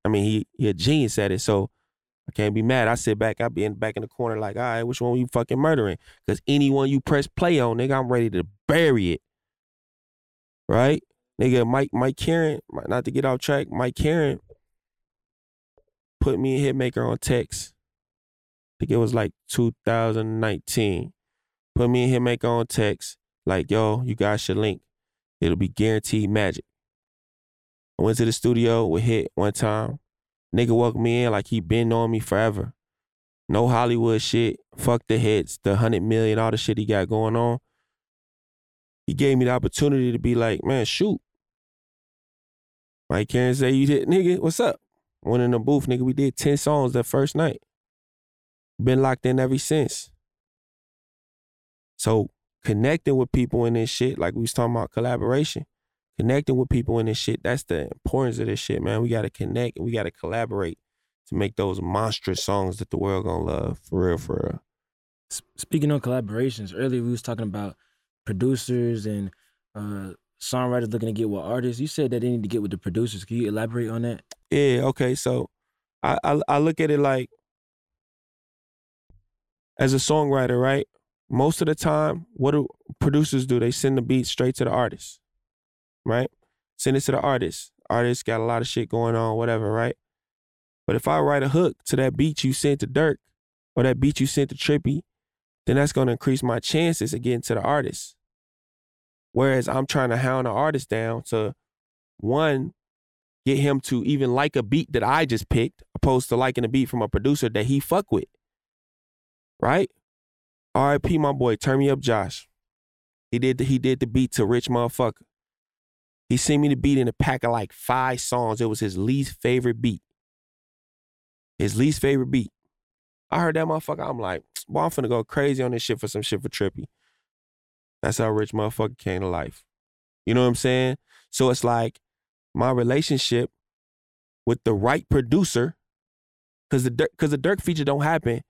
I mean he he a genius at it, so I can't be mad. I sit back, I be in back in the corner like, all right, which one you fucking murdering? Cause anyone you press play on, nigga, I'm ready to bury it. Right? Nigga, Mike Mike Caren, not to get off track, Mike Caren put me and Hitmaker on text. I think it was like 2019. Put me and Hitmaker on text, like, yo, you guys should link. It'll be guaranteed magic. I went to the studio with Hit one time. Nigga welcomed me in like he been on me forever. No Hollywood shit. Fuck the hits, the hundred million, all the shit he got going on. He gave me the opportunity to be like, man, shoot. Mike Caren say you did, nigga. What's up? Went in the booth, nigga. We did ten songs that first night. Been locked in ever since. So connecting with people in this shit, like we was talking about collaboration, connecting with people in this shit, that's the importance of this shit, man. We gotta connect and we gotta collaborate to make those monstrous songs that the world gonna love. For real, for real. Speaking of collaborations, earlier we was talking about producers and uh, songwriters looking to get with artists. You said that they need to get with the producers. Can you elaborate on that? Yeah, okay. So I, I I look at it like as a songwriter, right? Most of the time, what do producers do? They send the beat straight to the artist, right? Send it to the artist. Artist got a lot of shit going on, whatever, right? But if I write a hook to that beat you sent to Durk or that beat you sent to Trippie, then that's gonna increase my chances of getting to the artist. Whereas I'm trying to hound an artist down to one, get him to even like a beat that I just picked, opposed to liking a beat from a producer that he fuck with. Right? R.I.P. my boy, turn me up, Josh. He did the, he did the beat to Rich Motherfucker. He sent me the beat in a pack of like five songs. It was his least favorite beat. His least favorite beat. I heard that motherfucker. I'm like, boy, I'm finna go crazy on this shit for some shit for Trippie. That's how Rich Motherfucker came to life. You know what I'm saying? So it's like my relationship with the right producer, because the because the Durk feature don't happen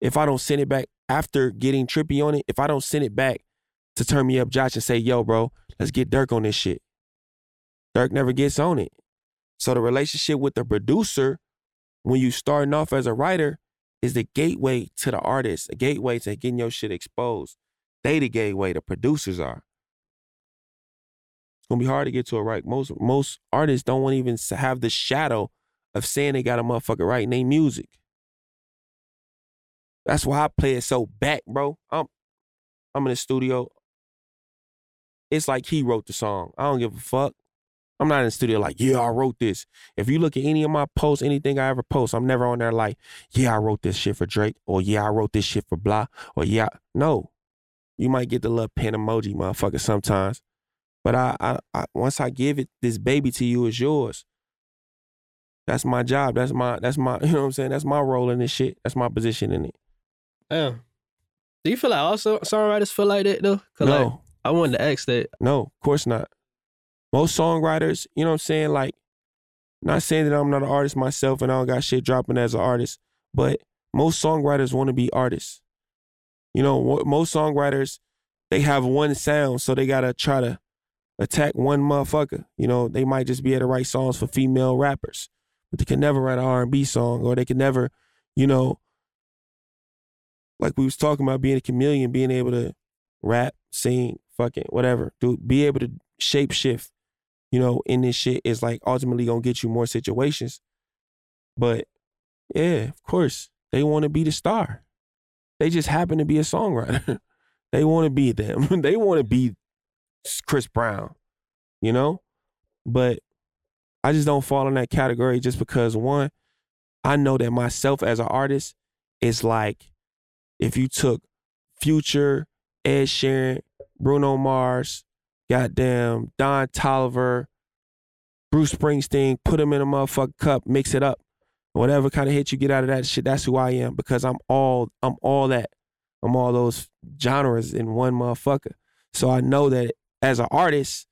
if I don't send it back after getting Trippie on it. If I don't send it back to turn me up, Josh, and say, "Yo, bro, let's get Durk on this shit." Durk never gets on it. So the relationship with the producer, when you starting off as a writer, is the gateway to the artist, a gateway to getting your shit exposed. They the gateway, the producers are. It's gonna be hard to get to it right. Most most artists don't want even have the shadow of saying they got a motherfucker writing their music. That's why I play it so back, bro. I'm I'm in the studio. It's like he wrote the song. I don't give a fuck. I'm not in the studio like, yeah, I wrote this. If you look at any of my posts, anything I ever post, I'm never on there like, yeah, I wrote this shit for Drake, or yeah, I wrote this shit for blah, or yeah, no. You might get the little pen emoji, motherfucker, sometimes. But I, I, I once I give it, this baby to you is yours. That's my job. That's my, that's my, you know what I'm saying? That's my role in this shit. That's my position in it. Yeah. Do you feel like also songwriters feel like that though? Cause No. like, I wanted to ask that. No, of course not. Most songwriters, you know what I'm saying? Like, not saying that I'm not an artist myself and I don't got shit dropping as an artist, but most songwriters want to be artists. You know, most songwriters, they have one sound, so they gotta try to attack one motherfucker. You know, they might just be able to write songs for female rappers, but they can never write an R&B song, or they can never, you know, like we was talking about being a chameleon, being able to rap, sing, fucking whatever, do be able to shape shift, you know, in this shit is like ultimately gonna get you more situations. But yeah, of course, they want to be the star. They just happen to be a songwriter. they want to be them. they want to be Chris Brown, you know? But I just don't fall in that category just because one, I know that myself as an artist is like if you took Future, Ed Sheeran, Bruno Mars, goddamn Don Tolliver, Bruce Springsteen, put them in a motherfucking cup, mix it up. Whatever kind of hit you get out of that shit, that's who I am because I'm all I'm all that. I'm all those genres in one motherfucker. So I know that as an artist,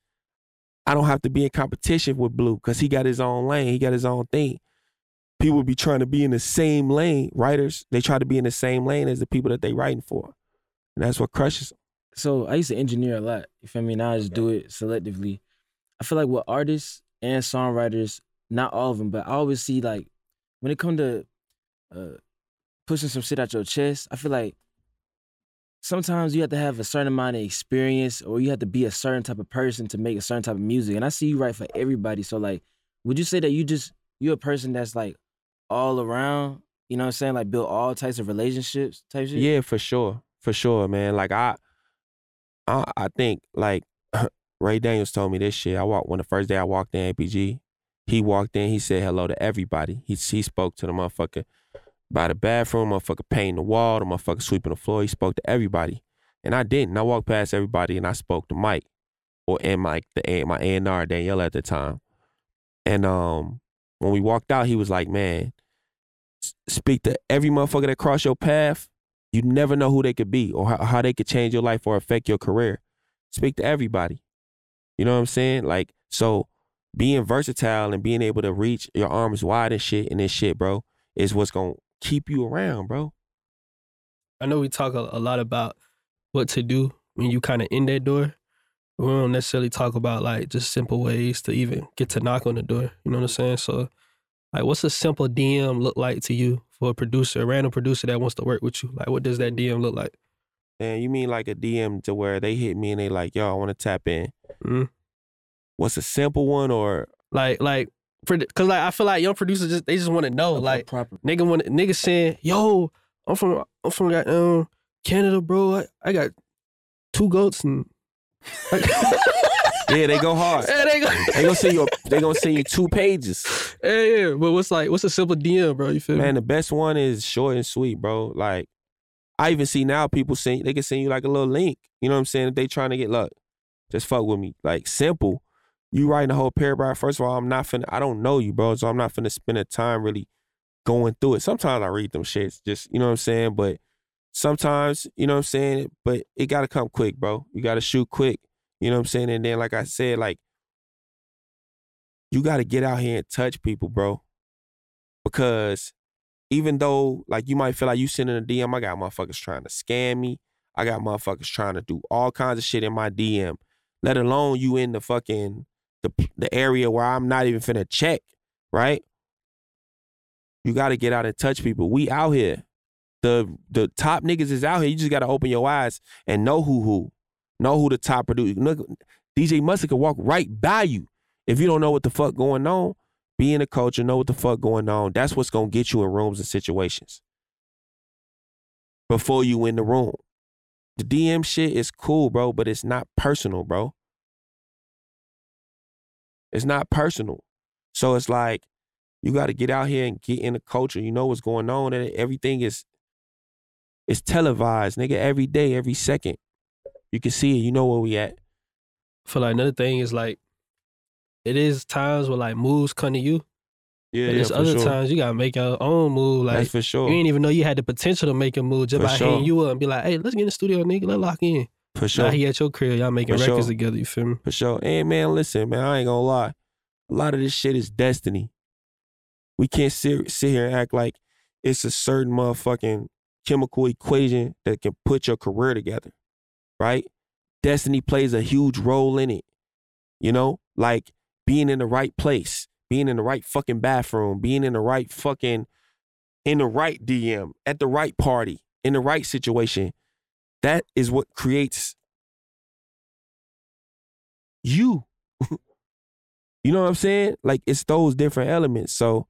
I don't have to be in competition with Bleu because he got his own lane, he got his own thing. People be trying to be in the same lane. Writers, they try to be in the same lane as the people that they writing for. And that's what crushes them. So I used to engineer a lot. You feel me? Now I just do it selectively. I feel like with artists and songwriters, not all of them, but I always see like when it come to uh, pushing some shit out your chest, I feel like sometimes you have to have a certain amount of experience or you have to be a certain type of person to make a certain type of music. And I see you write for everybody. So like, would you say that you just you're a person that's like all around, you know what I'm saying? Like build all types of relationships type shit? Yeah, for sure. For sure, man. Like I I I think like Ray Daniels told me this shit. I walked when the first day I walked in APG, he walked in, he said hello to everybody. He he spoke to the motherfucker by the bathroom, motherfucker painting the wall, the motherfucker sweeping the floor. He spoke to everybody. And I didn't. I walked past everybody and I spoke to Mike. Or and Mike, the my A and R Danielle at the time. And um, when we walked out, he was like, "Man, speak to every motherfucker that cross your path. You never know who they could be or how, how they could change your life or affect your career. Speak to everybody. You know what I'm saying? Like so." Being versatile and being able to reach your arms wide and shit and this shit, bro, is what's gonna keep you around, bro. I know we talk a, a lot about what to do when you kind of in that door. We don't necessarily talk about like just simple ways to even get to knock on the door. You know what I'm saying? So, like, what's a simple DM look like to you for a producer, a random producer that wants to work with you? Like, what does that DM look like? And you mean like a DM to where they hit me and they like, yo, I want to tap in. Mhm. What's a simple one or Like, like, for because like I feel like young producers just they just want to know, like, proper. nigga want nigga saying, yo, I'm from I'm from goddamn um, Canada, bro. I, I got two goats and. yeah, they go hard. Yeah, they go. They gonna send you. A, they gonna send you two pages. Yeah, yeah. But what's like, what's a simple DM, bro? You feel me? Man, me? the best one is short and sweet, bro. Like I even see now people send they can send you like a little link. You know what I'm saying? If they trying to get luck, just fuck with me. Like simple. You writing a whole paragraph. First of all, I'm not finna. I don't know you, bro. So I'm not finna spend the time really going through it. Sometimes I read them shits, just you know what I'm saying. But sometimes, you know what I'm saying. But it gotta come quick, bro. You gotta shoot quick. You know what I'm saying. And then, like I said, like you gotta get out here and touch people, bro. Because even though like you might feel like you sending a DM, I got motherfuckers trying to scam me. I got motherfuckers trying to do all kinds of shit in my DM. Let alone you in the fucking the the area where I'm not even finna check, right? You gotta get out and touch people. We out here. The the top niggas is out here. You just gotta open your eyes and know who who. Know who the top producer. Look, DJ Mustard could walk right by you. If you don't know what the fuck going on, be in the culture, know what the fuck going on. That's what's gonna get you in rooms and situations. Before you in the room. The DM shit is cool, bro, but it's not personal, bro. It's not personal. So it's like you got to get out here and get in the culture. You know what's going on, and everything is it's televised, nigga. Every day, every second, you can see it. You know where we at. For like another thing is like, it is times where like moves come to you, Yeah, but there's other times you gotta make your own move. Like That's for sure. you ain't even know you had the potential to make a move just For by sure. hitting you up and be like, hey, let's get in the studio, nigga. Let's lock in. For Now sure. he at your crib, y'all making For records sure. together. You feel me? For sure. And man, listen, man, I ain't gonna lie. A lot of this shit is destiny. We can't sit, sit here and act like it's a certain motherfucking chemical equation that can put your career together, right? Destiny plays a huge role in it. You know, like being in the right place, being in the right fucking bathroom, being in the right fucking, in the right DM, at the right party, in the right situation. That is what creates you. you know what I'm saying? Like it's those different elements. So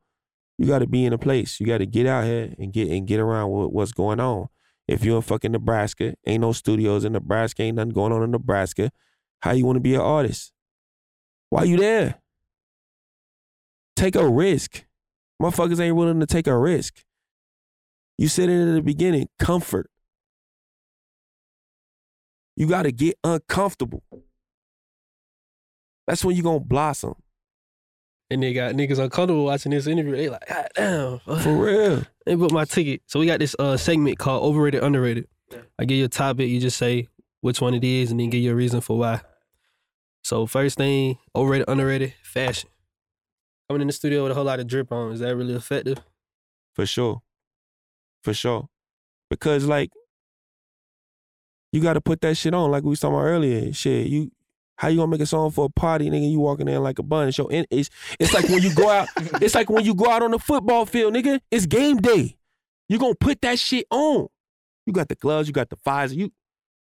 you got to be in a place. You got to get out here and get and get around with what's going on. If you're in fucking Nebraska, ain't no studios in Nebraska, ain't nothing going on in Nebraska. How you want to be an artist? Why you there? Take a risk. Motherfuckers ain't willing to take a risk. You said it at the beginning, comfort. You got to get uncomfortable. That's when you going to blossom. And they got niggas uncomfortable watching this interview. They like, God damn. For real. They booked my ticket. So we got this uh segment called Overrated, Underrated. I give you a topic, you just say which one it is, and then give you a reason for why. So first thing, overrated, underrated, fashion. Coming in the studio with a whole lot of drip on, is that really effective? For sure. For sure. Because like you gotta put that shit on, like we was talking about earlier. Shit, you how you gonna make a song for a party, nigga? You walking in like a bunch. So it's it's like when you go out, it's like when you go out on the football field, nigga. It's game day. You gonna put that shit on. You got the gloves, you got the Pfizer. You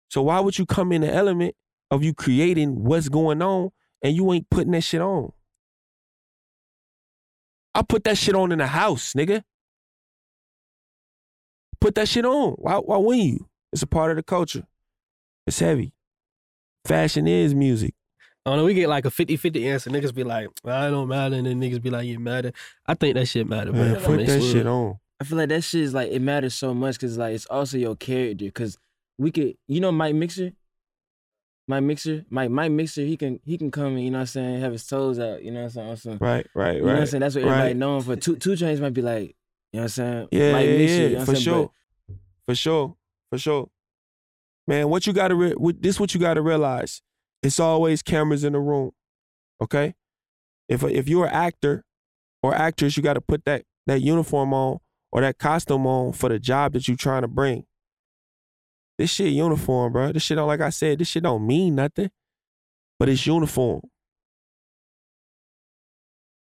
so why would you come in the element of you creating what's going on and you ain't putting that shit on? I put that shit on in the house, nigga. Put that shit on. Why why wouldn't you? It's a part of the culture. It's heavy. Fashion is music. Oh, I don't know, we get like a 50-50 answer. Niggas be like, I don't matter, and then niggas be like, you matter. I think that shit matter, Man, man. put that shit on. I feel like that shit is like it matters so much because like it's also your character. Because we could, you know, Mike Mixer. my mixer, my my mixer, he can he can come and you know what I'm saying, have his toes out, you know what I'm saying? Right, right, right. You know what I'm saying? That's what everybody right. know him for. Two two chains might be like, you know what I'm saying? Yeah, Mike yeah, Mixer, yeah, you know what I'm for saying? sure, for sure, for sure. Man, what you gotta re- what- this what you gotta realize. It's always cameras in the room. Okay, if if you're an actor or actress, you got to put that that uniform on or that costume on for the job that you're trying to bring. This shit uniform, bro. This shit don't like I said. This shit don't mean nothing, but it's uniform.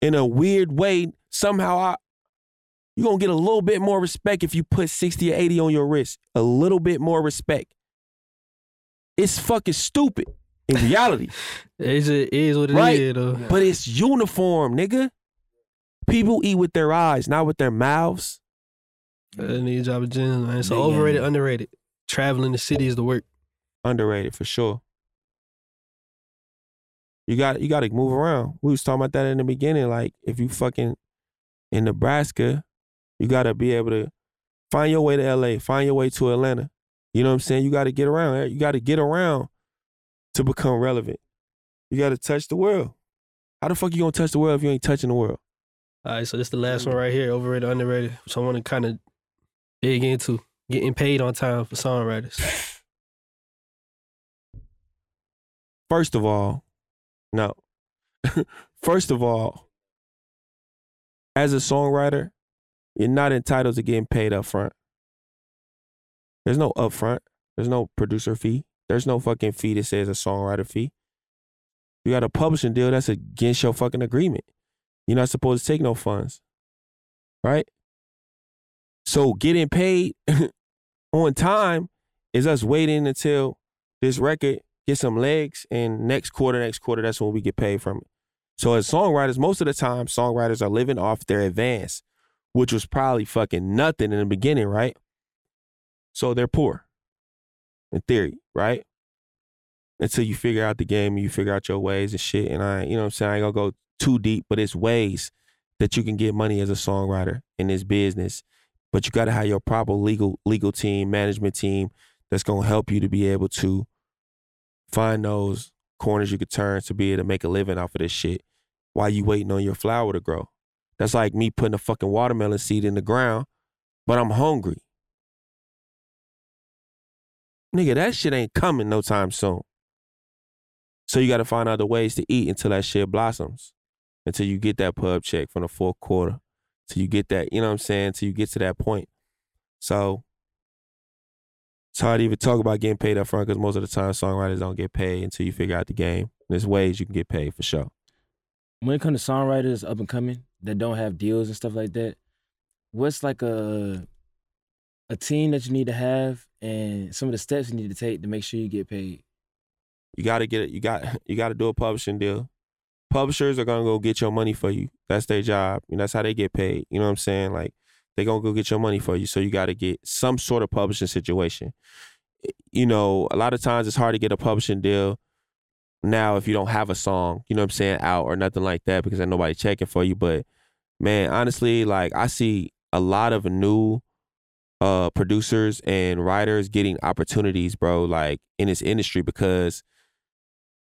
In a weird way, somehow I you're gonna get a little bit more respect if you put 60 or 80 on your wrist. A little bit more respect. It's fucking stupid in reality, just, it is what it is, Right. though. but it's uniform, nigga. People eat with their eyes, not with their mouths. Uh, that need a job of gems, man. So Big overrated, underrated. Traveling the city is the work. Underrated for sure. You got you got to move around. We was talking about that in the beginning. Like if you fucking in Nebraska, you got to be able to find your way to LA, find your way to Atlanta. You know what I'm saying? You got to get around. You got to get around to become relevant. You got to touch the world. How the fuck you gonna touch the world if you ain't touching the world? All right, so this is the last one mm. right here, overrated, underrated. So I want to kind of dig into getting paid on time for songwriters. First of all, no. First of all, as a songwriter, you're not entitled to getting paid up front. There's no upfront. There's no producer fee. There's no fucking fee that says a songwriter fee. You got a publishing deal that's against your fucking agreement. You're not supposed to take no funds. Right? So getting paid on time is us waiting until this record get some legs, and next quarter, next quarter, that's when we get paid from it. So as songwriters, most of the time, songwriters are living off their advance, which was probably fucking nothing in the beginning, right? So they're poor, in theory, right? Until you figure out the game and you figure out your ways and shit. And I, you know what I'm saying? I ain't gonna go too deep, but it's ways that you can get money as a songwriter in this business. But you gotta have your proper legal legal team, management team that's gonna help you to be able to find those corners you could turn to be able to make a living off of this shit while you waiting on your flower to grow. That's like me putting a fucking watermelon seed in the ground, but I'm hungry. Nigga, that shit ain't coming no time soon. So you gotta find other ways to eat until that shit blossoms. Until you get that pub check from the fourth quarter. Till you get that, you know what I'm saying? Till you get to that point. So it's hard to even talk about getting paid up front because most of the time songwriters don't get paid until you figure out the game. There's ways you can get paid for sure. when it comes to songwriters up and coming that don't have deals and stuff like that, what's like a a team that you need to have and some of the steps you need to take to make sure you get paid? You gotta get it. You got you gotta do a publishing deal. Publishers are gonna go get your money for you. That's their job. And that's how they get paid. You know what I'm saying? Like they gonna go get your money for you. So you gotta get some sort of publishing situation. You know, a lot of times it's hard to get a publishing deal now if you don't have a song, you know what I'm saying, out or nothing like that because ain't nobody checking for you. But man, honestly, like I see a lot of new uh producers and writers getting opportunities, bro, like in this industry because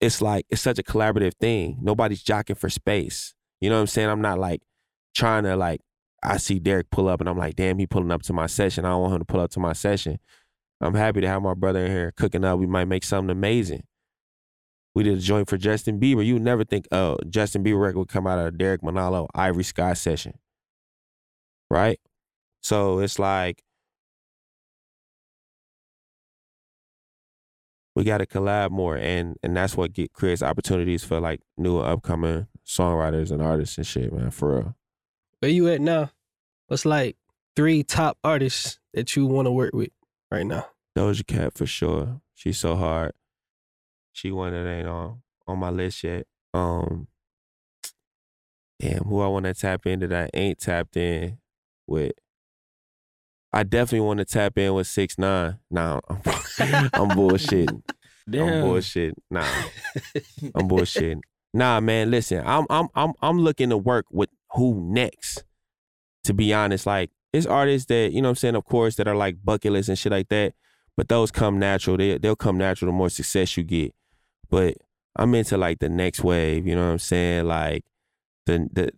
it's like it's such a collaborative thing. Nobody's jockeying for space. You know what I'm saying? I'm not like trying to like I see Derek pull up and I'm like, damn, he pulling up to my session. I don't want him to pull up to my session. I'm happy to have my brother in here cooking up. We might make something amazing. We did a joint for Justin Bieber. You never think oh Justin Bieber record would come out of Derek Manalo Ivory Sky session. Right? So it's like we got to collab more and and that's what get creates opportunities for like new upcoming songwriters and artists and shit man for real. Where you at now? What's like three top artists that you want to work with right now? doja cat for sure. She's so hard. She one that ain't on on my list yet. Um damn who i want to tap in that i ain't tapped in with i definitely want to tap in with six nine nah i'm, I'm bullshitting I'm bullshit. Nah, I'm bullshitting. Nah, man. Listen, I'm I'm I'm I'm looking to work with who next. To be honest, like it's artists that you know what I'm saying, of course, that are like bucket list and shit like that. But those come natural. They they'll come natural the more success you get. but I'm into like the next wave. You know what I'm saying? Like the the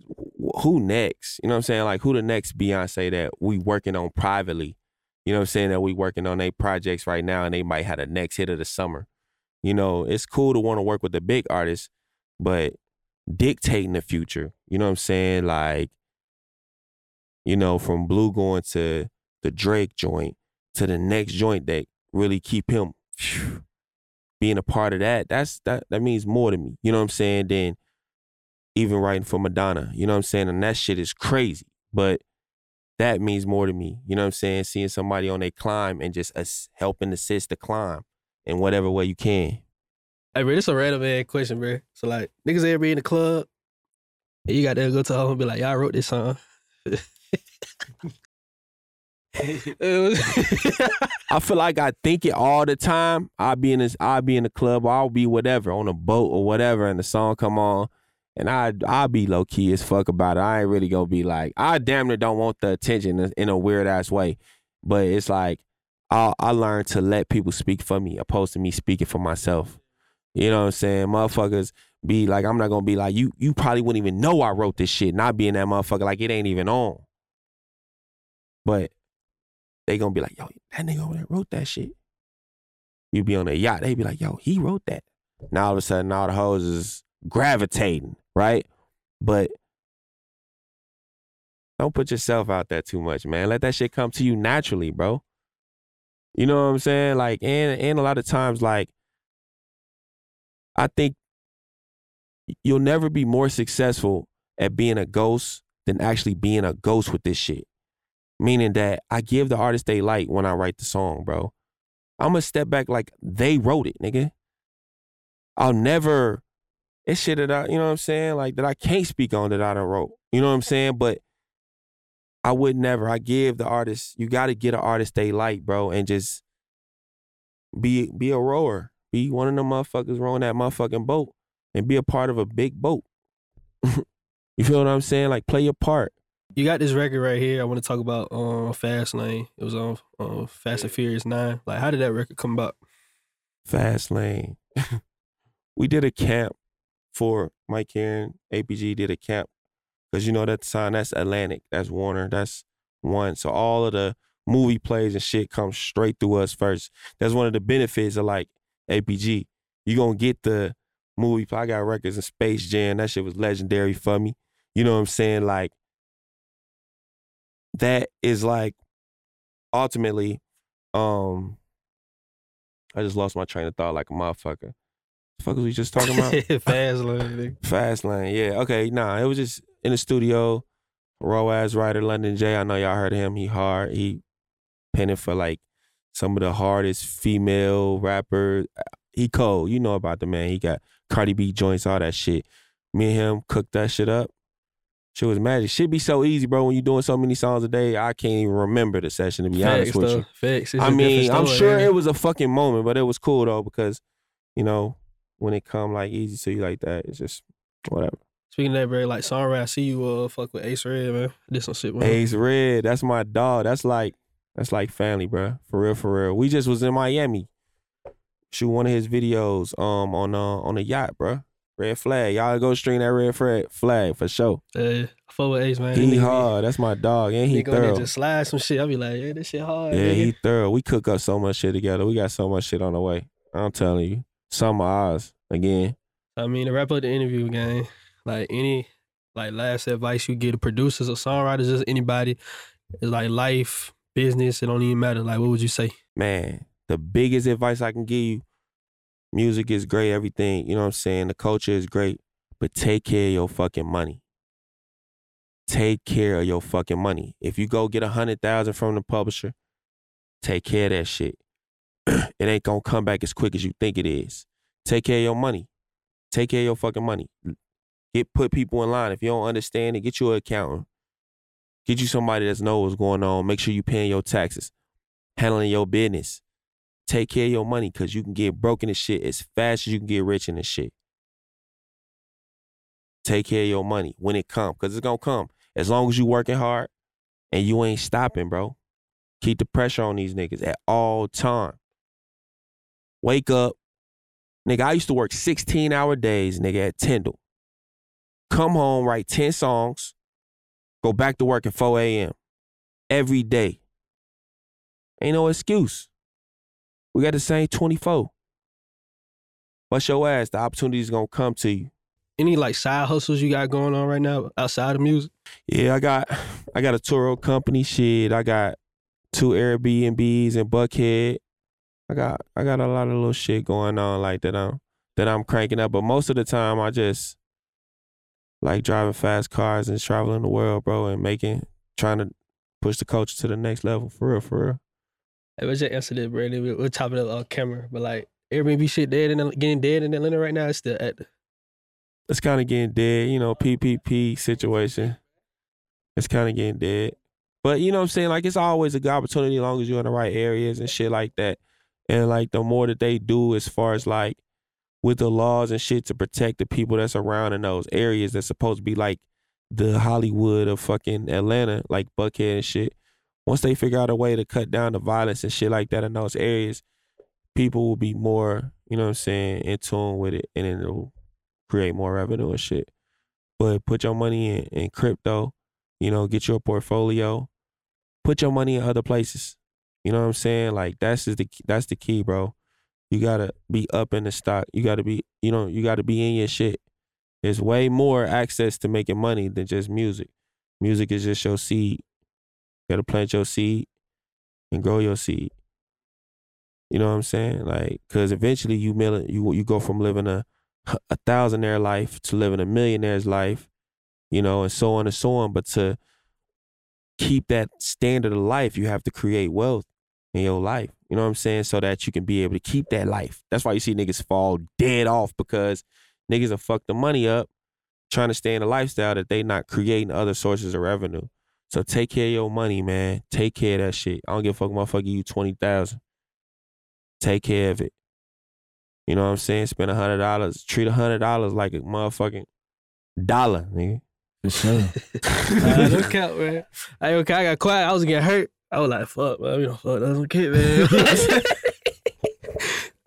who next? You know what I'm saying? Like who the next Beyonce that we working on privately? You know what I'm saying? That we working on their projects right now, and they might have the next hit of the summer. You know, it's cool to want to work with the big artists, but dictating the future. You know what I'm saying? Like, you know, from Bleu going to the Drake joint to the next joint that really keep him phew, being a part of that. That's that that means more to me. You know what I'm saying? Than even writing for Madonna. You know what I'm saying? And that shit is crazy. But that means more to me. You know what I'm saying? Seeing somebody on a climb and just us helping assist the climb in whatever way you can. Hey, bro, this a random ass question, bro. So like, niggas ever be in the club, and you got to go to home and be like, y'all wrote this song. I feel like I think it all the time. I'll be in this, I'll be in the club, or I'll be whatever on a boat or whatever, and the song come on, and I I'll be low key as fuck about it. I ain't really gonna be like I damn near don't want the attention in, in a weird ass way, but it's like I I learned to let people speak for me opposed to me speaking for myself. You know what I'm saying? Motherfuckers be like, I'm not gonna be like you. You probably wouldn't even know I wrote this shit. Not being that motherfucker like it ain't even on. But they gonna be like, yo, that nigga over there wrote that shit. You be on a yacht, they be like, yo, he wrote that. Now all of a sudden, all the hoes is gravitating, right? But don't put yourself out there too much, man. Let that shit come to you naturally, bro. You know what I'm saying? Like, and and a lot of times, like, I think you'll never be more successful at being a ghost than actually being a ghost with this shit. Meaning that I give the artist they like when I write the song, bro. I'm gonna step back like they wrote it, nigga. I'll never it's shit that I, you know what I'm saying? Like that I can't speak on that I don't wrote. You know what I'm saying? But I would never. I give the artist, you gotta get an artist they like, bro, and just be be a rower. Be one of them motherfuckers rowing that motherfucking boat and be a part of a big boat. you feel what I'm saying? Like play your part. You got this record right here. I want to talk about um Fast Lane. It was on uh, Fast and Furious Nine. Like, how did that record come about? Fast Lane. we did a camp for Mike Karen. APG did a camp because you know that sign that's Atlantic, that's Warner, that's one. So all of the movie plays and shit comes straight through us first. That's one of the benefits of like APG. You gonna get the movie. I got records in Space Jam. That shit was legendary for me. You know what I'm saying? Like that is like ultimately, um, I just lost my train of thought like a motherfucker. The fuck was we just talking about? Fast Lane. Fast Lane, yeah. Okay, nah, it was just in the studio. Raw ass writer, London J. I know y'all heard of him. He hard. He penning for like some of the hardest female rappers. He cold. You know about the man. He got Cardi B joints, all that shit. Me and him cooked that shit up. Shit was magic. Shit be so easy, bro. When you doing so many songs a day, I can't even remember the session to be honest with though. you. Facts. I mean, I'm sure it was a fucking moment, but it was cool though because, you know, when it come like easy to you like that, it's just whatever. Speaking of that, bro, like Sonra, I see you uh fuck with Ace Red, man. Did some shit with him. Ace Red, that's my dog. That's like that's like family, bro. For real, for real. We just was in Miami, shoot one of his videos um on uh on a yacht, bro. Red flag. Y'all go stream that red flag flag for sure. I fuck with Ace, man. He hard. That's my dog. And he Nigga on there thorough. just slide some shit. I'll be like, yeah, this shit hard. Yeah, nigga. he thorough. We cook up so much shit together. We got so much shit on the way. I'm telling you. Some of ours. Again. I mean, to wrap up the interview, gang, like any like last advice you give to producers or songwriters, just anybody, it's like life, business, it don't even matter. Like, what would you say? man, the biggest advice I can give you, music is great, everything, you know what I'm saying? The culture is great, but take care of your fucking money. Take care of your fucking money. If you go get a hundred thousand from the publisher, take care of that shit. it ain't gonna come back as quick as you think it is. Take care of your money. Take care of your fucking money. Get put people in line. If you don't understand it, get you an accountant. Get you somebody that knows what's going on. Make sure you paying your taxes handling your business. Take care of your money because you can get broken as shit as fast as you can get rich in this shit. Take care of your money when it come because it's gonna come. As long as you working hard and you ain't stopping, bro. Keep the pressure on these niggas at all time. Wake up, Nigga, I used to work 16 hour days, nigga, at Tyndall. Come home, write 10 songs, go back to work at 4 a.m. every day. Ain't no excuse. We got the same 24. What's your ass? The opportunity's gonna come to you. Any like side hustles you got going on right now outside of music? Yeah, I got I got a Turo company shit. I got two Airbnbs in Buckhead. I got I got a lot of little shit going on like that I'm that I'm cranking up. But most of the time I just like driving fast cars and traveling the world, bro, and making trying to push the culture to the next level. For real, for real. Hey, was your answer there, Brandon? We- We're top of the uh, camera, but like Airbnb shit dead and getting dead in Atlanta right now. It's still at It's kind of getting dead, you know, PPP situation. It's kind of getting dead. But you know what I'm saying? Like it's always a good opportunity as long as you're in the right areas and shit like that. And like the more that they do as far as like with the laws and shit to protect the people that's around in those areas that's supposed to be like the Hollywood of fucking Atlanta, like Buckhead and shit. Once they figure out a way to cut down the violence and shit like that in those areas, people will be more, you know what I'm saying, in tune with it and it'll create more revenue and shit. But put your money in, in crypto, you know, get your portfolio, put your money in other places. You know what I'm saying? Like that's just the that's the key, bro. You gotta be up in the stock. You gotta be, you know, you gotta be in your shit. There's way more access to making money than just music. Music is just your seed. You gotta plant your seed and grow your seed. You know what I'm saying? Like, cause eventually you mill you you go from living a a thousandaire life to living a millionaire's life, you know, and so on and so on. But to keep that standard of life, you have to create wealth in your life. You know what I'm saying? So that you can be able to keep that life. That's why you see niggas fall dead off because niggas have fucked the money up trying to stay in a lifestyle that they not creating other sources of revenue. So take care of your money, man. Take care of that shit. I don't give a fuck motherfucker you twenty thousand. Take care of it. You know what I'm saying? Spend a hundred dollars. Treat a hundred dollars like a motherfucking dollar, nigga. For sure. Nah, don't count, man. Hey, okay, I got quiet. I was getting hurt. I was like, fuck, man. You know, fuck, that's okay, man.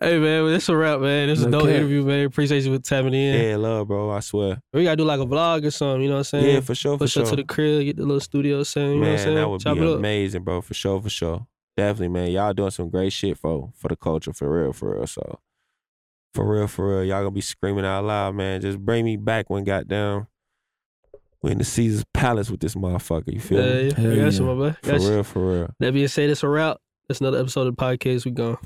hey, man, well, this a wrap, man. This is a dope Okay. interview, man. Appreciate you for tapping in. Yeah, love, bro. I swear. We gotta do like a vlog or something, you know what I'm saying? Yeah, for sure, for Push sure. up to the crib, get the little studio sound, you know what I'm Man, saying? that would Chop be it up. amazing, bro. For sure, for sure. Definitely, man. Y'all doing some great shit for for the culture, for real, for real. So, for real, for real, y'all gonna be screaming out loud, man. Just bring me back when goddamn we in the Caesar's Palace with this motherfucker. You feel Yeah, me? yeah. Hell Got you, yeah. my boy. For you. real, for real. That being said, it's a wrap. That's another episode of the podcast. We gone.